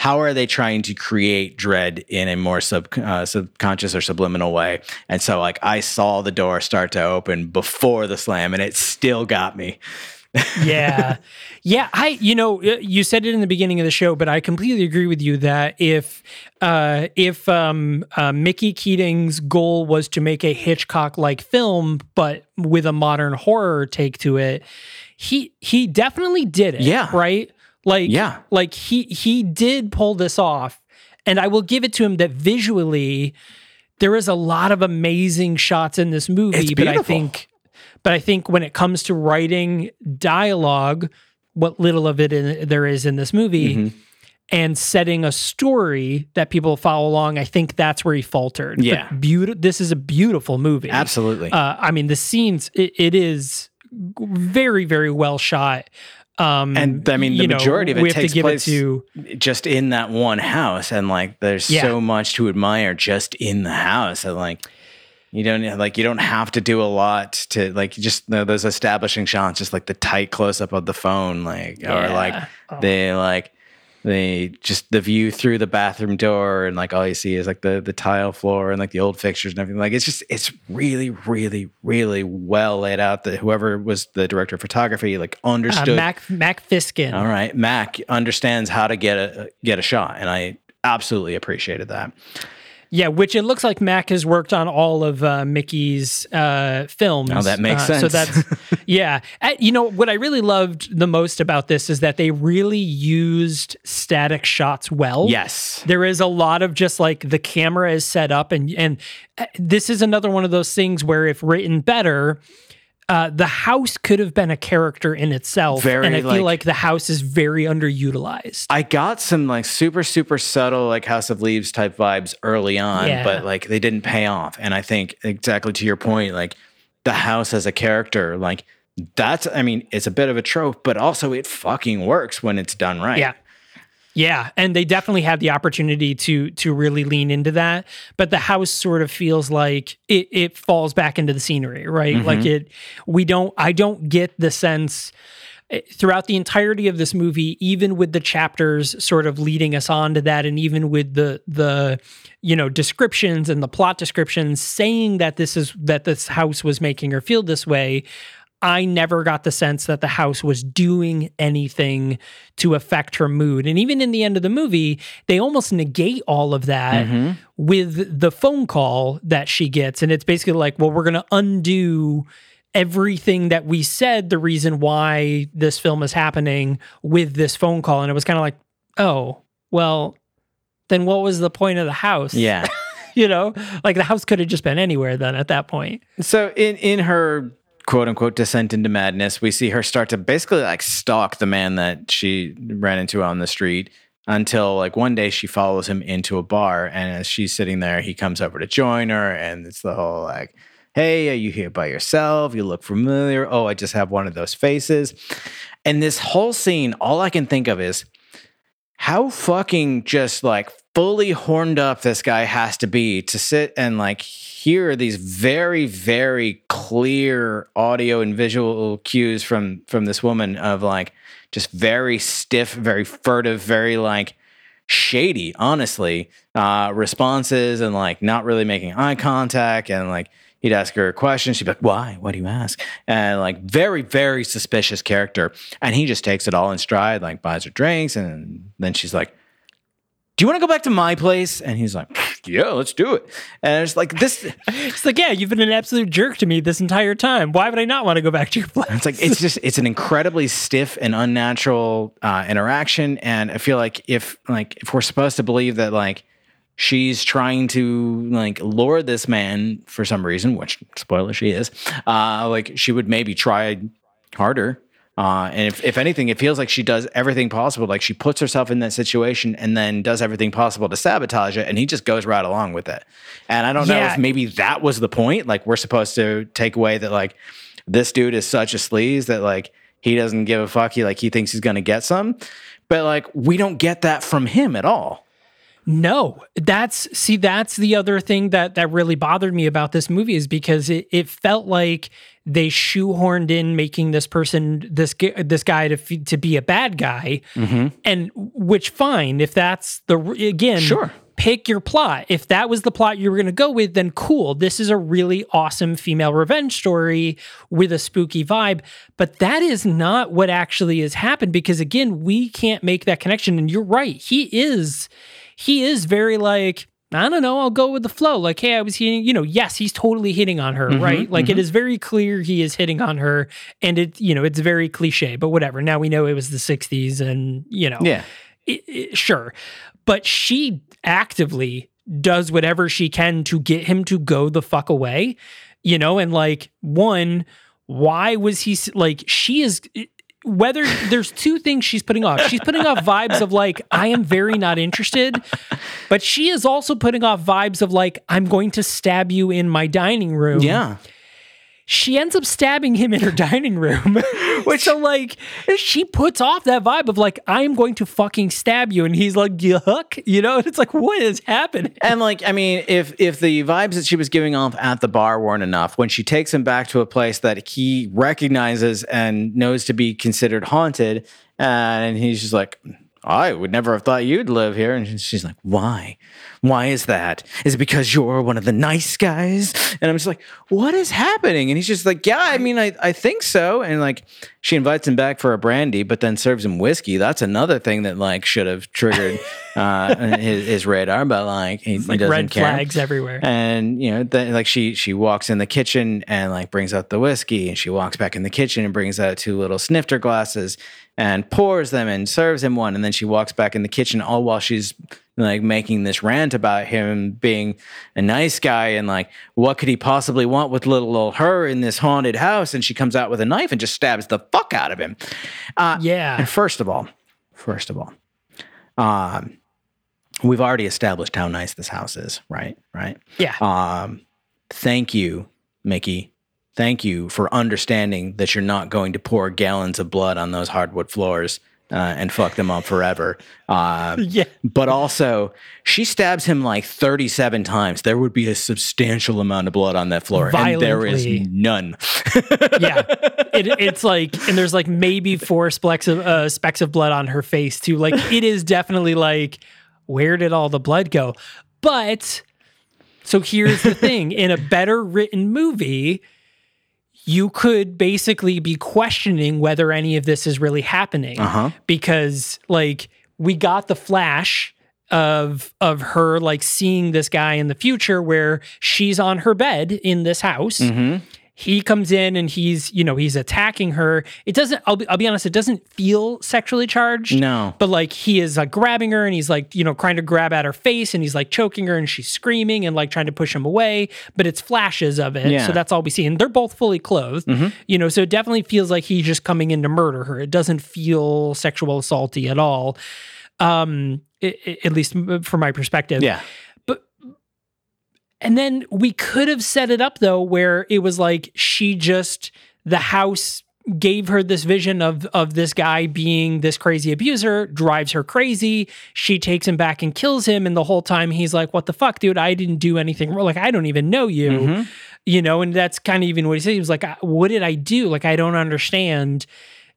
how are they trying to create dread in a more sub uh, subconscious or subliminal way. And so like I saw the door start to open before the slam, and it still got me. yeah yeah i you know you said it in the beginning of the show but i completely agree with you that if uh if um uh, mickey keating's goal was to make a hitchcock like film but with a modern horror take to it he he definitely did it Yeah. right like Yeah. like he he did pull this off and i will give it to him that visually there is a lot of amazing shots in this movie but i think but I think when it comes to writing dialogue, what little of it in, there is in this movie, Mm-hmm. and setting a story that people follow along, I think that's where he faltered. Yeah. But beauti- this is a beautiful movie. Absolutely. Uh, I mean, the scenes, it, it is very, very well shot. Um, and I mean, the you know, majority of it takes place it to just in that one house, and like, there's Yeah. so much to admire just in the house, and like, you don't like you don't have to do a lot to like just you know, those establishing shots, just like the tight close up of the phone, like or like Oh. they like they just the view through the bathroom door and like all you see is like the the tile floor and like the old fixtures and everything like it's just it's really really really well laid out that whoever was the director of photography like uh, understood Mac Mac Fisken. all right, Mac understands how to get a get a shot, and I absolutely appreciated that. Yeah, which it looks like Mac has worked on all of uh, Mickey's uh, films. Oh, that makes Uh, So that's yeah. Uh, you know what I really loved the most about this is that they really used static shots well. Yes, There is a lot of just like the camera is set up, and and uh, this is another one of those things where if written better. Uh, the house could have been a character in itself, Very, and I feel like- like the house is very underutilized. I got some like super super subtle like House of Leaves type vibes early on, Yeah. but like they didn't pay off. And I think exactly to your point, like the house as a character, like that's I mean it's a bit of a trope, but also it fucking works when it's done right. Yeah. Yeah, and they definitely had the opportunity to to really lean into that, but the house sort of feels like it it falls back into the scenery, right? Like it we don't I don't get the sense eh, throughout the entirety of this movie even with the chapters sort of leading us on to that and even with the the you know descriptions and the plot descriptions saying that this is that this house was making her feel this way I never got the sense that the house was doing anything to affect her mood. And even in the end of the movie, they almost negate all of that mm-hmm. with the phone call that she gets. And it's basically like, well, we're going to undo everything that we said, the reason why this film is happening with this phone call. And it was kind of like, oh, well, then what was the point of the house? Yeah. you know, like the house could have just been anywhere then at that point. So in in her quote unquote descent into madness. We see her start to basically like stalk the man that she ran into on the street until like one day she follows him into a bar and as she's sitting there he comes over to join her and it's the whole like hey are you here by yourself you look familiar oh i just have one of those faces and this whole scene all i can think of is how fucking just like fully horned up this guy has to be to sit and like hear these very very clear audio and visual cues from from this woman of like just very stiff very furtive very like shady honestly uh responses and like not really making eye contact. And like he'd ask her a question. She'd be like why? Why do you ask? And like very very suspicious character. And he just takes it all in stride like buys her drinks. And then she's like do you want to go back to my place? And he's like yeah let's do it and it's like this It's like, yeah, you've been an absolute jerk to me this entire time. Why would I not want to go back to your place? it's like it's just it's an incredibly stiff and unnatural uh, interaction and i feel like if like if we're supposed to believe that like she's trying to like lure this man for some reason which spoiler she is uh like she would maybe try harder uh, and if, if anything, it feels like she does everything possible. Like she puts herself in that situation and then does everything possible to sabotage it. And he just goes right along with it. And I don't know if maybe that was the point. Like we're supposed to take away that like this dude is such a sleaze that like he doesn't give a fuck. He like he thinks he's gonna get some. But like we don't get that from him at all. No, that's see, that's the other thing that that really bothered me about this movie is because it, it felt like they shoehorned in making this person this this guy to to be a bad guy, mm-hmm. and which fine if that's the again Sure. pick your plot. If that was the plot you were going to go with, then cool. This is a really awesome female revenge story with a spooky vibe. But that is not what actually has happened because, again, we can't make that connection. And you're right. He is, he is very like, I don't know, I'll go with the flow. Like, hey, I was hitting, you know, yes, he's totally hitting on her, mm-hmm, right? Like, it mm-hmm. is very clear he is hitting on her. And it, you know, it's very cliche, but whatever. Now we know it was the 60s and, you know, Yeah. i- i- sure. But she actively does whatever she can to get him to go the fuck away, you know? And like, one, why was he like, she is. Whether there's two things she's putting off. She's putting off vibes of like, I am very not interested, but she is also putting off vibes of like, I'm going to stab you in my dining room Yeah. She ends up stabbing him in her dining room. Which so like she puts off that vibe of like I am going to fucking stab you, and he's like yuck, you know. And it's like what is happening? And like, I mean, if if the vibes that she was giving off at the bar weren't enough, when she takes him back to a place that he recognizes and knows to be considered haunted, and he's just like, I would never have thought you'd live here. And she's like, Why? Why is that? Is it because you're one of the nice guys? And I'm just like, What is happening? And he's just like, Yeah, I mean, I, I think so. And like, she invites him back for a brandy, but then serves him whiskey. That's another thing that like should have triggered uh, his, his radar. But like, he, he Like doesn't red care. flags everywhere. And you know, then like she she walks in the kitchen and like brings out the whiskey, and she walks back in the kitchen and brings out two little snifter glasses and pours them and serves him one, and then she walks back in the kitchen all while she's like making this rant about him being a nice guy and like what could he possibly want with little old her in this haunted house, and she comes out with a knife and just stabs the fuck out of him. Uh, yeah, and first of all, first of all, um, we've already established how nice this house is, right? Right. yeah. Um, thank you, Mickey. Thank you for understanding that you're not going to pour gallons of blood on those hardwood floors uh, and fuck them up forever. Uh, Yeah. but also, she stabs him like 37 times. There would be a substantial amount of blood on that floor, and there is none. yeah. It, it's like, and there's like maybe four specks of uh, specks of blood on her face too. Like it is definitely like, where did all the blood go? But so here's the thing: in a better written movie, you could basically be questioning whether any of this is really happening Uh-huh. because, like, we got the flash of of her like seeing this guy in the future where she's on her bed in this house Mm-hmm. He comes in and he's you know he's attacking her. It doesn't I'll be, I'll be honest it doesn't feel sexually charged. No. but like he is like grabbing her and he's like you know trying to grab at her face and he's like choking her and she's screaming and like trying to push him away. But it's flashes of it. Yeah. so that's all we see. And they're both fully clothed. You know so it definitely feels like he's just coming in to murder her. It doesn't feel sexual assaulty at all. Um i- i- at least from my perspective. Yeah. And then we could have set it up though where it was like she just the house gave her this vision of of this guy being this crazy abuser, drives her crazy. She takes him back and kills him and the whole time he's like, "What the fuck, dude? I didn't do anything wrong. Like I don't even know you." Mm-hmm. You know, and that's kind of even what he said. He was like, "What did I do? Like I don't understand."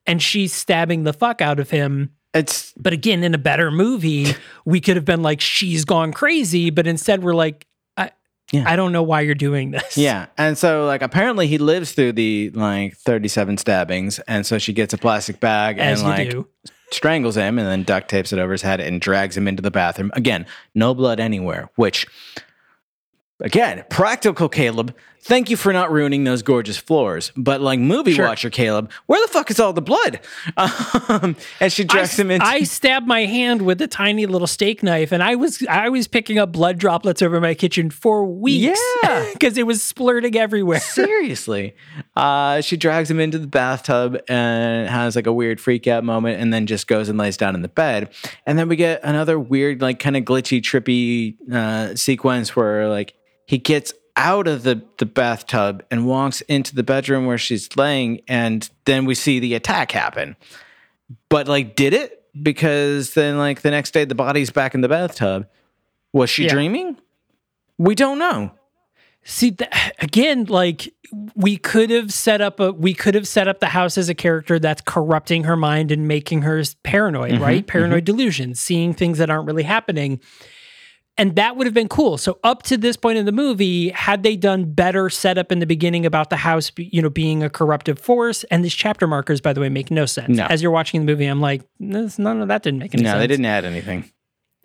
And she's stabbing the fuck out of him. It's But again, in a better movie, we could have been like, she's gone crazy. But instead, we're like, Yeah. I don't know why you're doing this. yeah. And so like apparently he lives through the like 37 stabbings and so she gets a plastic bag As and like do. strangles him and then duct tapes it over his head and drags him into the bathroom. Again, no blood anywhere, which again, practical Caleb. Thank you for not ruining those gorgeous floors. But like movie Sure. watcher Caleb, where the fuck is all the blood? Um, and she I, drags him into I stabbed my hand with a tiny little steak knife, and I was I was picking up blood droplets over my kitchen for weeks. Yeah. because it was splurting everywhere. Seriously. Uh, she drags him into the bathtub and has like a weird freak out moment and then just goes and lays down in the bed. And then we get another weird, like kind of glitchy, trippy uh, sequence where like he gets out of the, the bathtub and walks into the bedroom where she's laying. And then we see the attack happen. But like, did it? Because then, like, the next day, the body's back in the bathtub. Was she Yeah. dreaming? We don't know. See, th- again, like we could have set up a we could have set up the house as a character that's corrupting her mind and making her paranoid, mm-hmm, right? Mm-hmm. Paranoid delusions, seeing things that aren't really happening. And that would have been cool. So up to this point in the movie, had they done better setup in the beginning about the house, you know, being a corruptive force, and these chapter markers, by the way, make no sense. No. As you're watching the movie, I'm like, none of that didn't make any No, sense. No, they didn't add anything.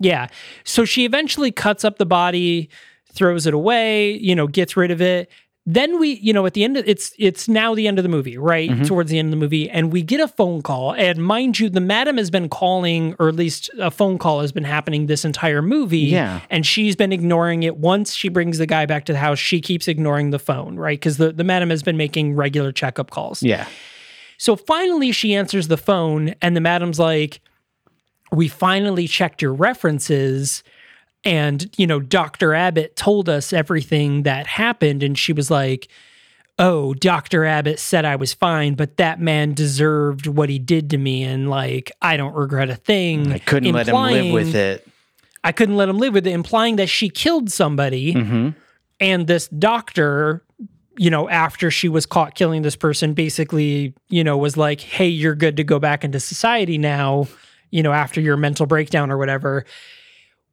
Yeah. So she eventually cuts up the body, throws it away, you know, gets rid of it. Then we, you know, at the end of it's it's now the end of the movie, right? Mm-hmm. Towards the end of the movie, and we get a phone call. And mind you, the madam has been calling, or at least a phone call has been happening this entire movie. Yeah. And she's been ignoring it. Once she brings the guy back to the house, she keeps ignoring the phone, right? Because the, the madam has been making regular checkup calls. Yeah. So finally, she answers the phone, and the madam's like, We finally checked your references. And, you know, Dr. Abbott told us everything that happened. And she was like, Oh, Dr. Abbott said I was fine, but that man deserved what he did to me. And, like, I don't regret a thing. I couldn't let him live with it. I couldn't let him live with it, implying that she killed somebody. Mm-hmm. And this doctor, you know, after she was caught killing this person, basically, you know, was like, hey, you're good to go back into society now, you know, after your mental breakdown or whatever,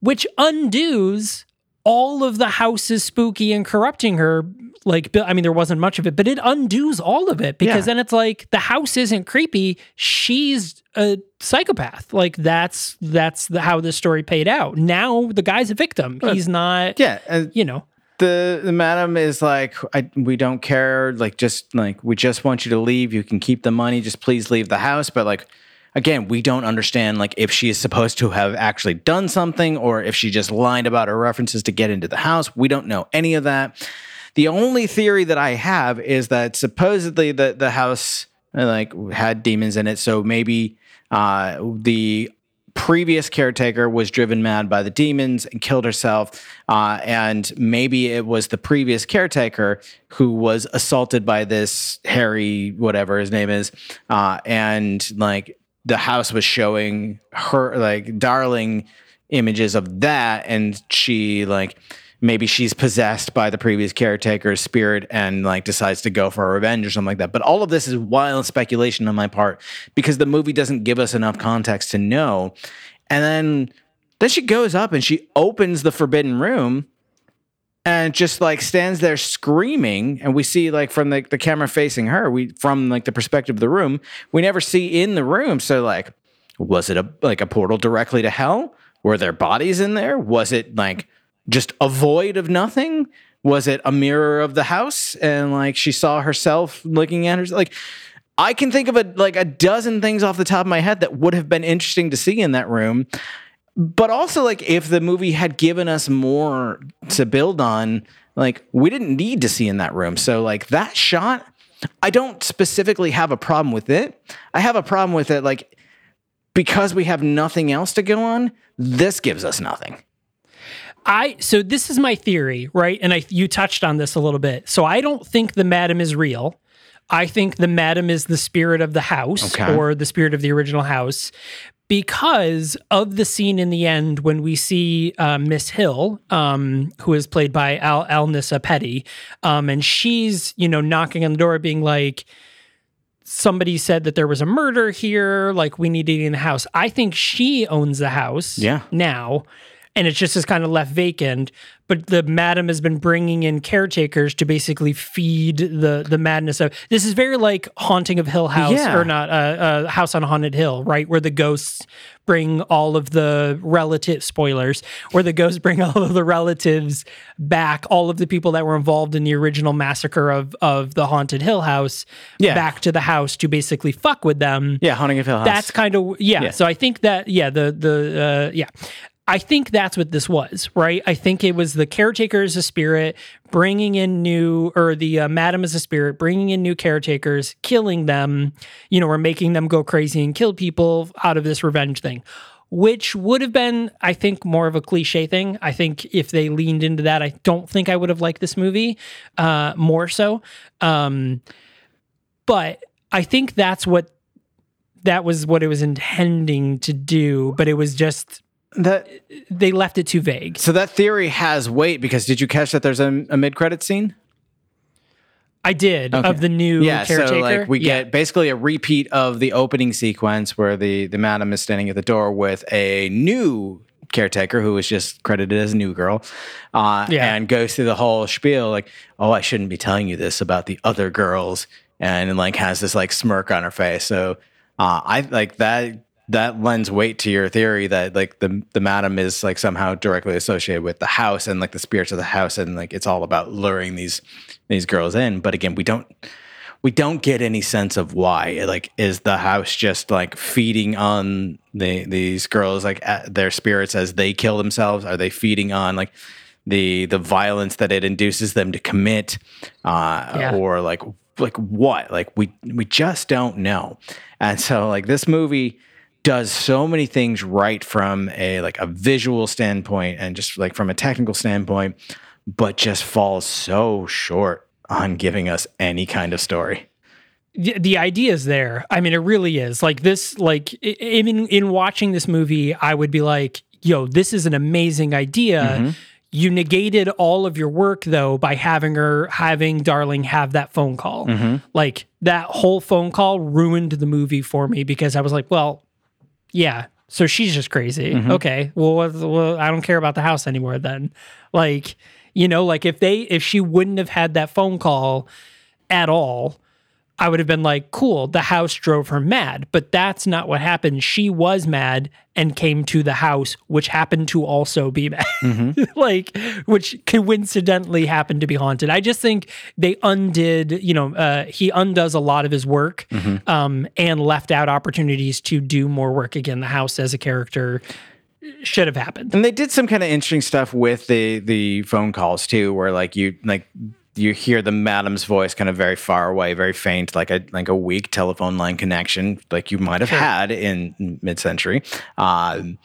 which undoes all of the house is spooky and corrupting her. Like, I mean, there wasn't much of it, but it undoes all of it because Yeah. then it's like the house isn't creepy. She's a psychopath. Like that's that's the, how this story paid out. Now the guy's a victim. Uh, He's not. Yeah, and You know. the the madam is like, I, we don't care. Like, just like we just want you to leave. You can keep the money. Just please leave the house. But like, again, we don't understand like if she is supposed to have actually done something or if she just lied about her references to get into the house. We don't know any of that. The only theory that I have is that supposedly the the house like had demons in it, so maybe uh, the previous caretaker was driven mad by the demons and killed herself. Uh, and maybe it was the previous caretaker who was assaulted by this Harry, whatever his name is. Uh, and like the house was showing her, like, darling images of that. And she, like, maybe she's possessed by the previous caretaker's spirit and like decides to go for a revenge or something like that. But all of this is wild speculation on my part because the movie doesn't give us enough context to know. And then then she goes up and she opens the forbidden room and just like stands there screaming and we see like from the, the camera facing her we from like the perspective of the room we never see in the room so like was it a like a portal directly to hell? Were there bodies in there? Was it like just a void of nothing? Was it a mirror of the house? And like she saw herself looking at her like I can think of a like a dozen things off the top of my head that would have been interesting to see in that room. But also like if the movie had given us more to build on, like we didn't need to see in that room. So like that shot, I don't specifically have a problem with it. I have a problem with it like because we have nothing else to go on, this gives us nothing. I so this is my theory, right? And I you touched on this a little bit. So I don't think the madam is real. I think the madam is the spirit of the house Okay. or the spirit of the original house because of the scene in the end when we see uh, Miss Hill, um, who is played by Al Alnissa Petty, um, and she's you know knocking on the door, being like, somebody said that there was a murder here, like we need to get in the house. I think she owns the house Yeah. now. And it's just is kind of left vacant, but the madam has been bringing in caretakers to basically feed the the madness of. This is very like haunting of Hill House Yeah. or not, uh, uh, House on Haunted Hill, right? Where the ghosts bring all of the relative spoilers, where the ghosts bring all of the relatives back, all of the people that were involved in the original massacre of of the haunted Hill House, Yeah. back to the house to basically fuck with them. Yeah, Haunting of Hill House. That's kind of yeah. Yeah. So I think that yeah, the the uh, yeah. I think that's what this was, right? I think it was the caretaker as a spirit bringing in new, or the uh, madam as a spirit bringing in new caretakers, killing them, you know, or making them go crazy and kill people out of this revenge thing, which would have been, I think, more of a cliche thing. I think if they leaned into that, I don't think I would have liked this movie uh, more so. Um, but I think that's what that was what it was intending to do, but it was just that they left it too vague. so that theory has weight because did you catch that there's a, a mid credit scene? I did of the new yeah, caretaker. so like we Yeah. get basically a repeat of the opening sequence where the the madam is standing at the door with a new caretaker who was just credited as a new girl, uh, Yeah. and goes through the whole spiel like, "Oh, I shouldn't be telling you this about the other girls," and like has this like smirk on her face. So uh, I like that. That lends weight to your theory that like the the madam is like somehow directly associated with the house and like the spirits of the house and like it's all about luring these these girls in. But again, we don't we don't get any sense of why. Like, is the house just like feeding on the these girls, like their spirits as they kill themselves? Are they feeding on like the the violence that it induces them to commit, uh, Yeah. or like like what? Like we we just don't know. And so like this movie does so many things right from a like a visual standpoint and just like from a technical standpoint, but just falls so short on giving us any kind of story. the, idea is there. I mean, it really is. Like this, like in in watching this movie, I would be like, "Yo, this is an amazing idea." Mm-hmm. You negated all of your work though by having her having Darling have that phone call. Mm-hmm. Like that whole phone call ruined the movie for me because I was like, "Well, yeah." So she's just crazy. Mm-hmm. Okay. Well, well, I don't care about the house anymore then. Like, you know, like if they if she wouldn't have had that phone call at all, I would have been like, cool, the house drove her mad. But that's not what happened. She was mad and came to the house, which happened to also be mad. like, which coincidentally happened to be haunted. I just think they undid, you know, uh, he undoes a lot of his work um, and left out opportunities to do more work. Again, the house as a character should have happened. And they did some kind of interesting stuff with the the phone calls too, where like you like you hear the madam's voice kind of very far away, very faint, like a like a weak telephone line connection, like you might have had in mid century. Um,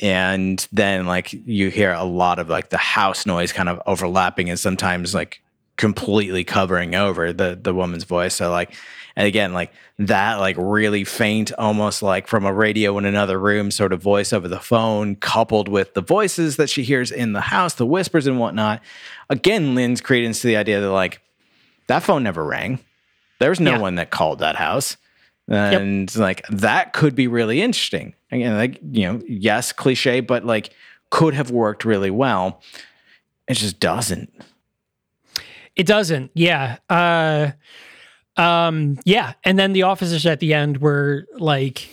and then like you hear a lot of like the house noise kind of overlapping and sometimes like completely covering over the the woman's voice. So like and again like that like really faint almost like from a radio in another room sort of voice over the phone coupled with the voices that she hears in the house, the whispers and whatnot. Again, lends credence to the idea that like that phone never rang. There was no Yeah. one that called that house. And like that could be really interesting. Again, like, you know, yes, cliche, but like could have worked really well. It just doesn't. It doesn't. Yeah. Uh um yeah, and then the officers at the end were like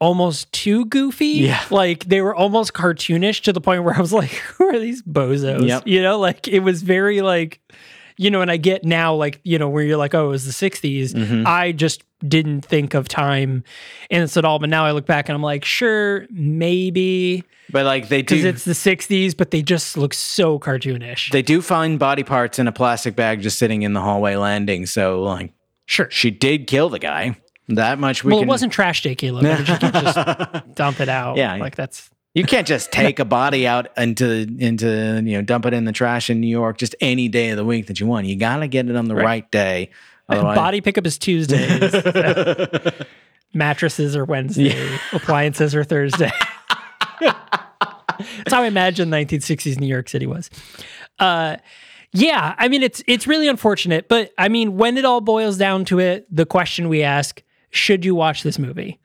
almost too goofy. Yeah. Like they were almost cartoonish to the point where I was like, who are these bozos? Yep. You know, like it was very like, you know, and I get now, like, you know, where you're like, oh, it was the 60s. Mm-hmm. I just didn't think of time in this at all. But now I look back and I'm like, sure, maybe But like they do. because it's the 60s, but they just look so cartoonish. they do find body parts in a plastic bag just sitting in the hallway landing. So like sure. she did kill the guy. That much we well, can. it wasn't trash day, Caleb. I mean, you can't just dump it out. Yeah. Like that's, You can't just take a body out into into you know dump it in the trash in New York just any day of the week that you want. You gotta get it on the right, day. Otherwise, body pickup is Tuesdays. Mattresses are Wednesday. Appliances are Thursday. That's how I imagine 1960s New York City was. Uh, yeah, I mean it's it's really unfortunate, but I mean when it all boils down to it, the question we ask: Should you watch this movie?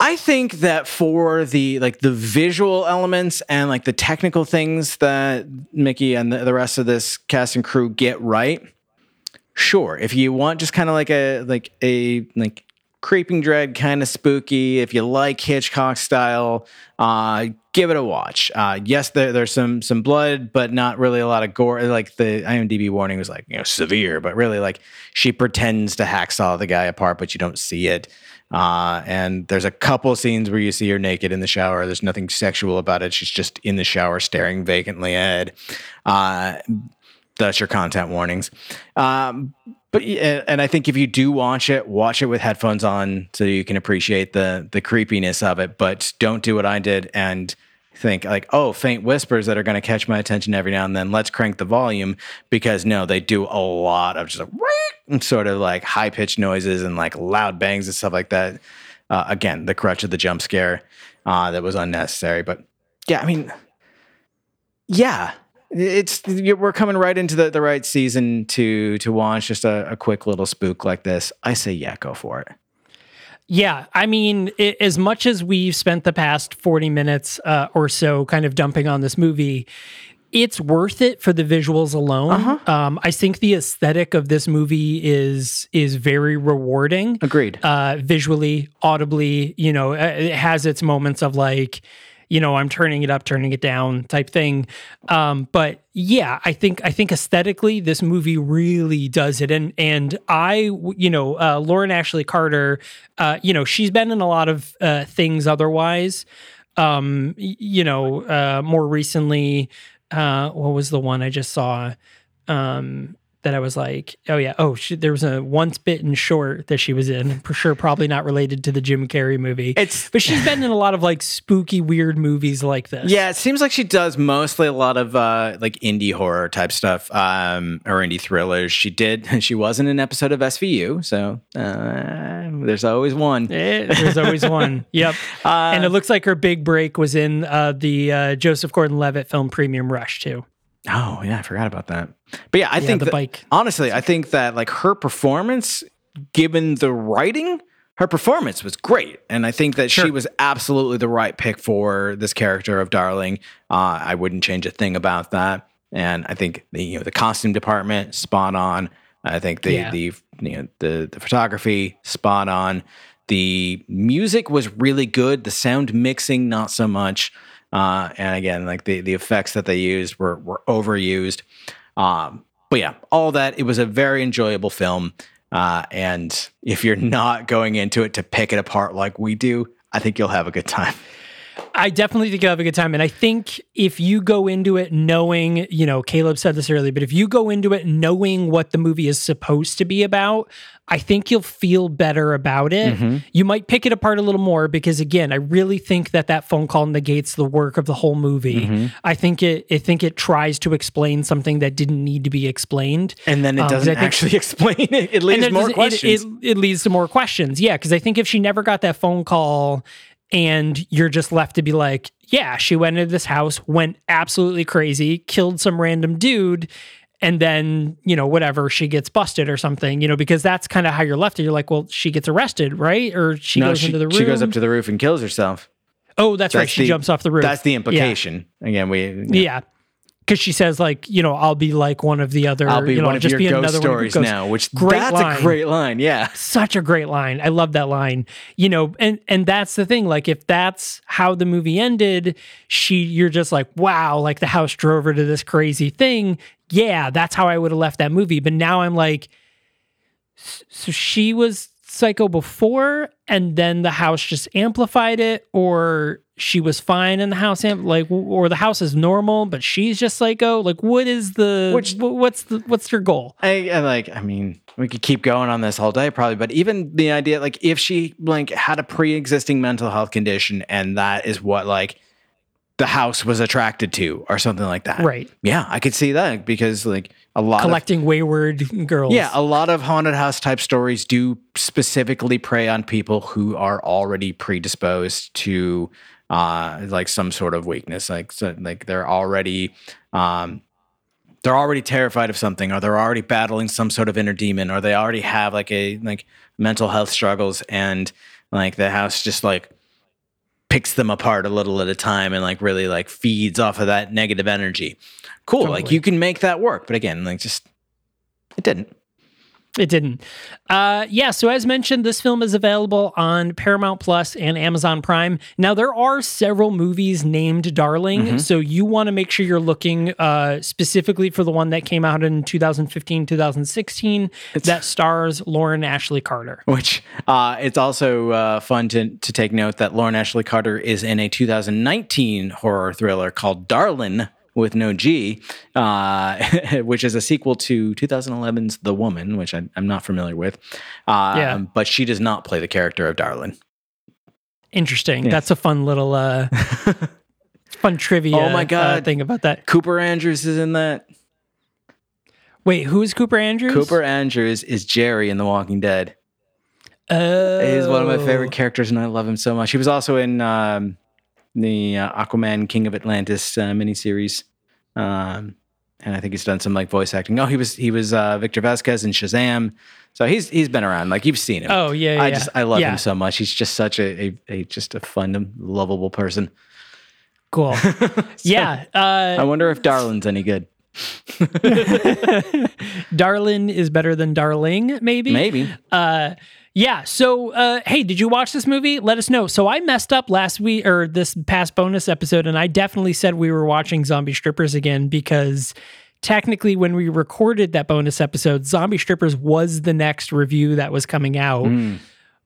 I think that for the like the visual elements and like the technical things that Mickey and the, the rest of this cast and crew get right, sure. If you want just kind of like a like a like creeping dread kind of spooky, if you like Hitchcock style, uh, give it a watch. Uh, yes, there, there's some some blood, but not really a lot of gore. Like the IMDb warning was like you know severe, but really like she pretends to hacksaw the guy apart, but you don't see it. Uh, and there's a couple scenes where you see her naked in the shower. There's nothing sexual about it. She's just in the shower staring vacantly ahead. Uh, that's your content warnings. Um, but and I think if you do watch it, watch it with headphones on so you can appreciate the the creepiness of it. But don't do what I did and think like, oh, faint whispers that are going to catch my attention every now and then. Let's crank the volume because no, they do a lot of just like, sort of like high pitched noises and like loud bangs and stuff like that. Uh, again, the crutch of the jump scare uh, that was unnecessary. But yeah, I mean, yeah, it's we're coming right into the, the right season to to watch just a, a quick little spook like this. I say yeah, go for it. Yeah, I mean, i as much as we've spent the past 40 minutes uh, or so kind of dumping on this movie, it's worth it for the visuals alone. Um, I think the aesthetic of this movie is is very rewarding. Agreed. Uh, visually, audibly, you know, uh, it has its moments of like, you know, I'm turning it up, turning it down type thing. Um, but yeah, I think I think aesthetically, this movie really does it. And and i you know, uh, Lauren Ashley Carter, uh, you know, she's been in a lot of uh, things otherwise. Um, you know, uh, more recently, uh, what was the one I just saw? Um, that I was like, oh yeah, oh she, there was a once bitten short that she was in, for sure, probably not related to the Jim Carrey movie. It's- but she's been in a lot of like spooky, weird movies like this. Yeah, it seems like she does mostly a lot of uh, like indie horror type stuff um, or indie thrillers. She did. She was in an episode of SVU, so uh, there's always one. Eh, there's always one. Yep. Uh, and it looks like her big break was in uh, the uh, Joseph Gordon-Levitt film Premium Rush too. Oh yeah, I forgot about that. But yeah, I Yeah, think the that- bike. Honestly, I think that like her performance, given the writing, her performance was great, and I think that she was absolutely the right pick for this character of Darling. Uh, I wouldn't change a thing about that, and I think the you know the costume department spot on. I think the Yeah. the you know the the photography spot on. The music was really good. The sound mixing not so much. Uh, and again, like the the effects that they used were were overused. Um, but yeah, all that it was a very enjoyable film. Uh, and if you're not going into it to pick it apart like we do, I think you'll have a good time. I definitely think you'll have a good time. And I think if you go into it knowing, you know, Caleb said this earlier, but if you go into it knowing what the movie is supposed to be about, I think you'll feel better about it. You might pick it apart a little more because, again, I really think that that phone call negates the work of the whole movie. I think it, I think it tries to explain something that didn't need to be explained. And then it Um, doesn't think- actually explain it. It leaves more doesn't- it- questions. It, it, leads to more questions. Yeah, because I think if she never got that phone call and you're just left to be like, yeah, she went into this house, went absolutely crazy, killed some random dude, and then, you know, whatever, she gets busted or something, you know, because that's kind of how you're left. You're like, well, she gets arrested, right? Or she no, goes she, into the room. she goes up to the roof and kills herself. oh, that's, right. She the- jumps off the roof. That's the Yeah. implication. Again, we Yeah. Because she says like you know I'll be like one of the other I'll be you know one of just your be ghost another stories of your now, which Great that's line. a great line. Yeah. such a great line. I love that line. You know, and and that's the thing. Like, if that's how the movie ended, she you're just like, wow, like the house drove her to this crazy thing. Yeah, that's how I would have left that movie. But now I'm like, so she was psycho before, and then the house just amplified it, or she was fine in the house, like, or the house is normal, but she's just psycho. Like, what is the Which- what's the what's your goal? I, I like. I mean, we could keep going on this all day, probably. But even the idea, like, if she like had a pre-existing mental health condition, and that is what like the house was attracted to, or something like that. Right. Yeah, I could see that because like a lot of Collecting wayward girls. yeah, a lot of haunted house type stories do specifically prey on people who are already predisposed to uh like some sort of weakness. Like so, like they're already um they're already terrified of something or they're already battling some sort of inner demon or they already have like a like mental health struggles and like the house just like picks them apart a little at a time and like really like feeds off of that negative energy. Cool. Like you can make that work. But again, like just it didn't. It didn't. Uh, yeah. So as mentioned, this film is available on Paramount Plus and Amazon Prime. Now there are several movies named Darling, Mm-hmm. so you want to make sure you're looking uh, specifically for the one that came out in 2015, 2016 that stars Lauren Ashley Carter. Which uh, it's also uh, fun to, to take note that Lauren Ashley Carter is in a 2019 horror thriller called Darlin with no G, uh, which is a sequel to 2011's The Woman, which I, I'm not familiar with. Uh, Yeah. But she does not play the character of Darlin. Interesting. Yes. That's a fun little uh, fun trivia. Oh my uh, God. thing about that. Cooper Andrews is in that. Wait, who is Cooper Andrews? Cooper Andrews is Jerry in The Walking Dead. Oh, He's one of my favorite characters, and I love him so much. He was also in um, the uh, Aquaman King of Atlantis uh, miniseries, um, and I think he's done some like voice acting. Oh, he was he was uh, Victor Vasquez in Shazam, so he's he's been around. Like you've seen him. Oh yeah, yeah. I just I love yeah. him so much. He's just such a, a, a just a fun, lovable person. Cool. yeah. Uh, I wonder if Darlin's any good. Darlin is better than Darling, maybe. Maybe. Uh, yeah. So, uh, hey, did you watch this movie? Let us know. So I messed up last week or this past bonus episode, and I definitely said we were watching Zombie Strippers again because technically, when we recorded that bonus episode, Zombie Strippers was the next review that was coming out. Mm.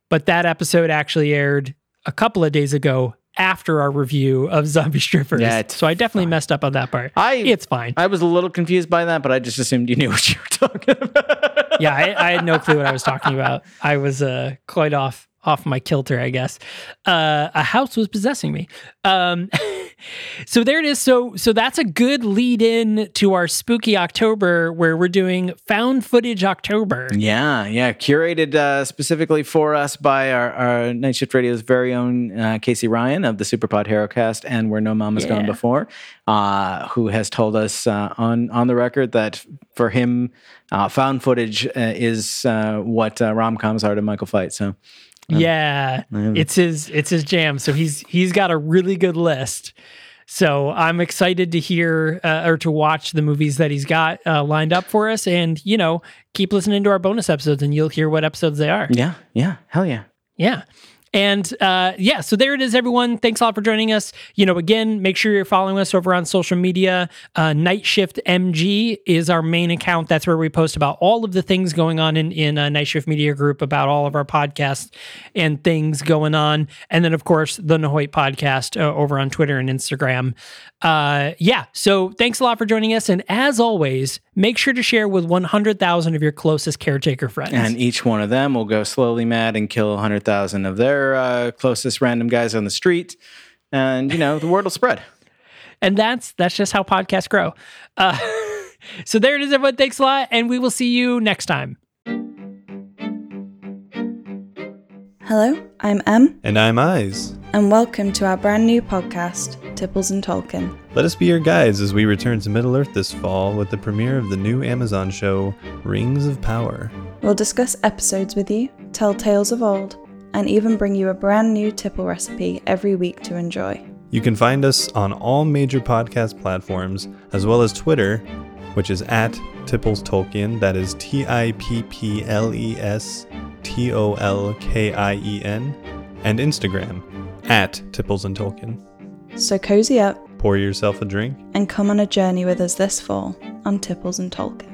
But that episode actually aired a couple of days ago after our review of Zombie Strippers. Yeah, so I definitely messed up on that part. I it's fine. I was a little confused by that, but I just assumed you knew what you were talking about. yeah, I, I had no clue what I was talking about. I was uh, quite off off my kilter, I guess. Uh, a house was possessing me. Um, so there it is. So so that's a good lead in to our spooky October, where we're doing found footage October. Yeah, yeah, curated uh, specifically for us by our, our Night Shift Radio's very own uh, Casey Ryan of the Superpod HeroCast and Where No Mama's Gone Before, uh, who has told us uh, on on the record that for him, uh, found footage uh, is uh, what uh, rom coms are to Michael Fight. So Yeah, it's his it's his jam. So he's he's got a really good list. So I'm excited to hear uh, or to watch the movies that he's got uh, lined up for us, and you know, keep listening to our bonus episodes, and you'll hear what episodes they are. yeah, yeah, hell yeah. Yeah. And uh, yeah, so there it is, everyone. Thanks a lot for joining us. You know, again, make sure you're following us over on social media. Uh, Night Shift MG is our main account. That's where we post about all of the things going on in in uh, Night Shift Media Group, about all of our podcasts and things going on. And then, of course, the Nahoit podcast uh, over on Twitter and Instagram. Uh, yeah. So thanks a lot for joining us. And as always, make sure to share with 100,000 of your closest caretaker friends. And each one of them will go slowly mad and kill 100,000 of their uh, closest random guys on the street. And, you know, the word will spread. and that's that's just how podcasts grow. Uh, so there it is, everyone. Thanks a lot, and we will see you next time. Hello, I'm Em, And I'm Eyes. and welcome to our brand new podcast, Tipples and Tolkien. Let us be your guides as we return to Middle Earth this fall with the premiere of the new Amazon show, Rings of Power. We'll discuss episodes with you, tell tales of old, and even bring you a brand new tipple recipe every week to enjoy. You can find us on all major podcast platforms, as well as Twitter, which is at Tipples Tolkien. That is T I P P L E S T O L K I E N, and Instagram at Tipples and Tolkien. So cozy up Pour yourself a drink. and come on a journey with us this fall on Tipples and Tolkien.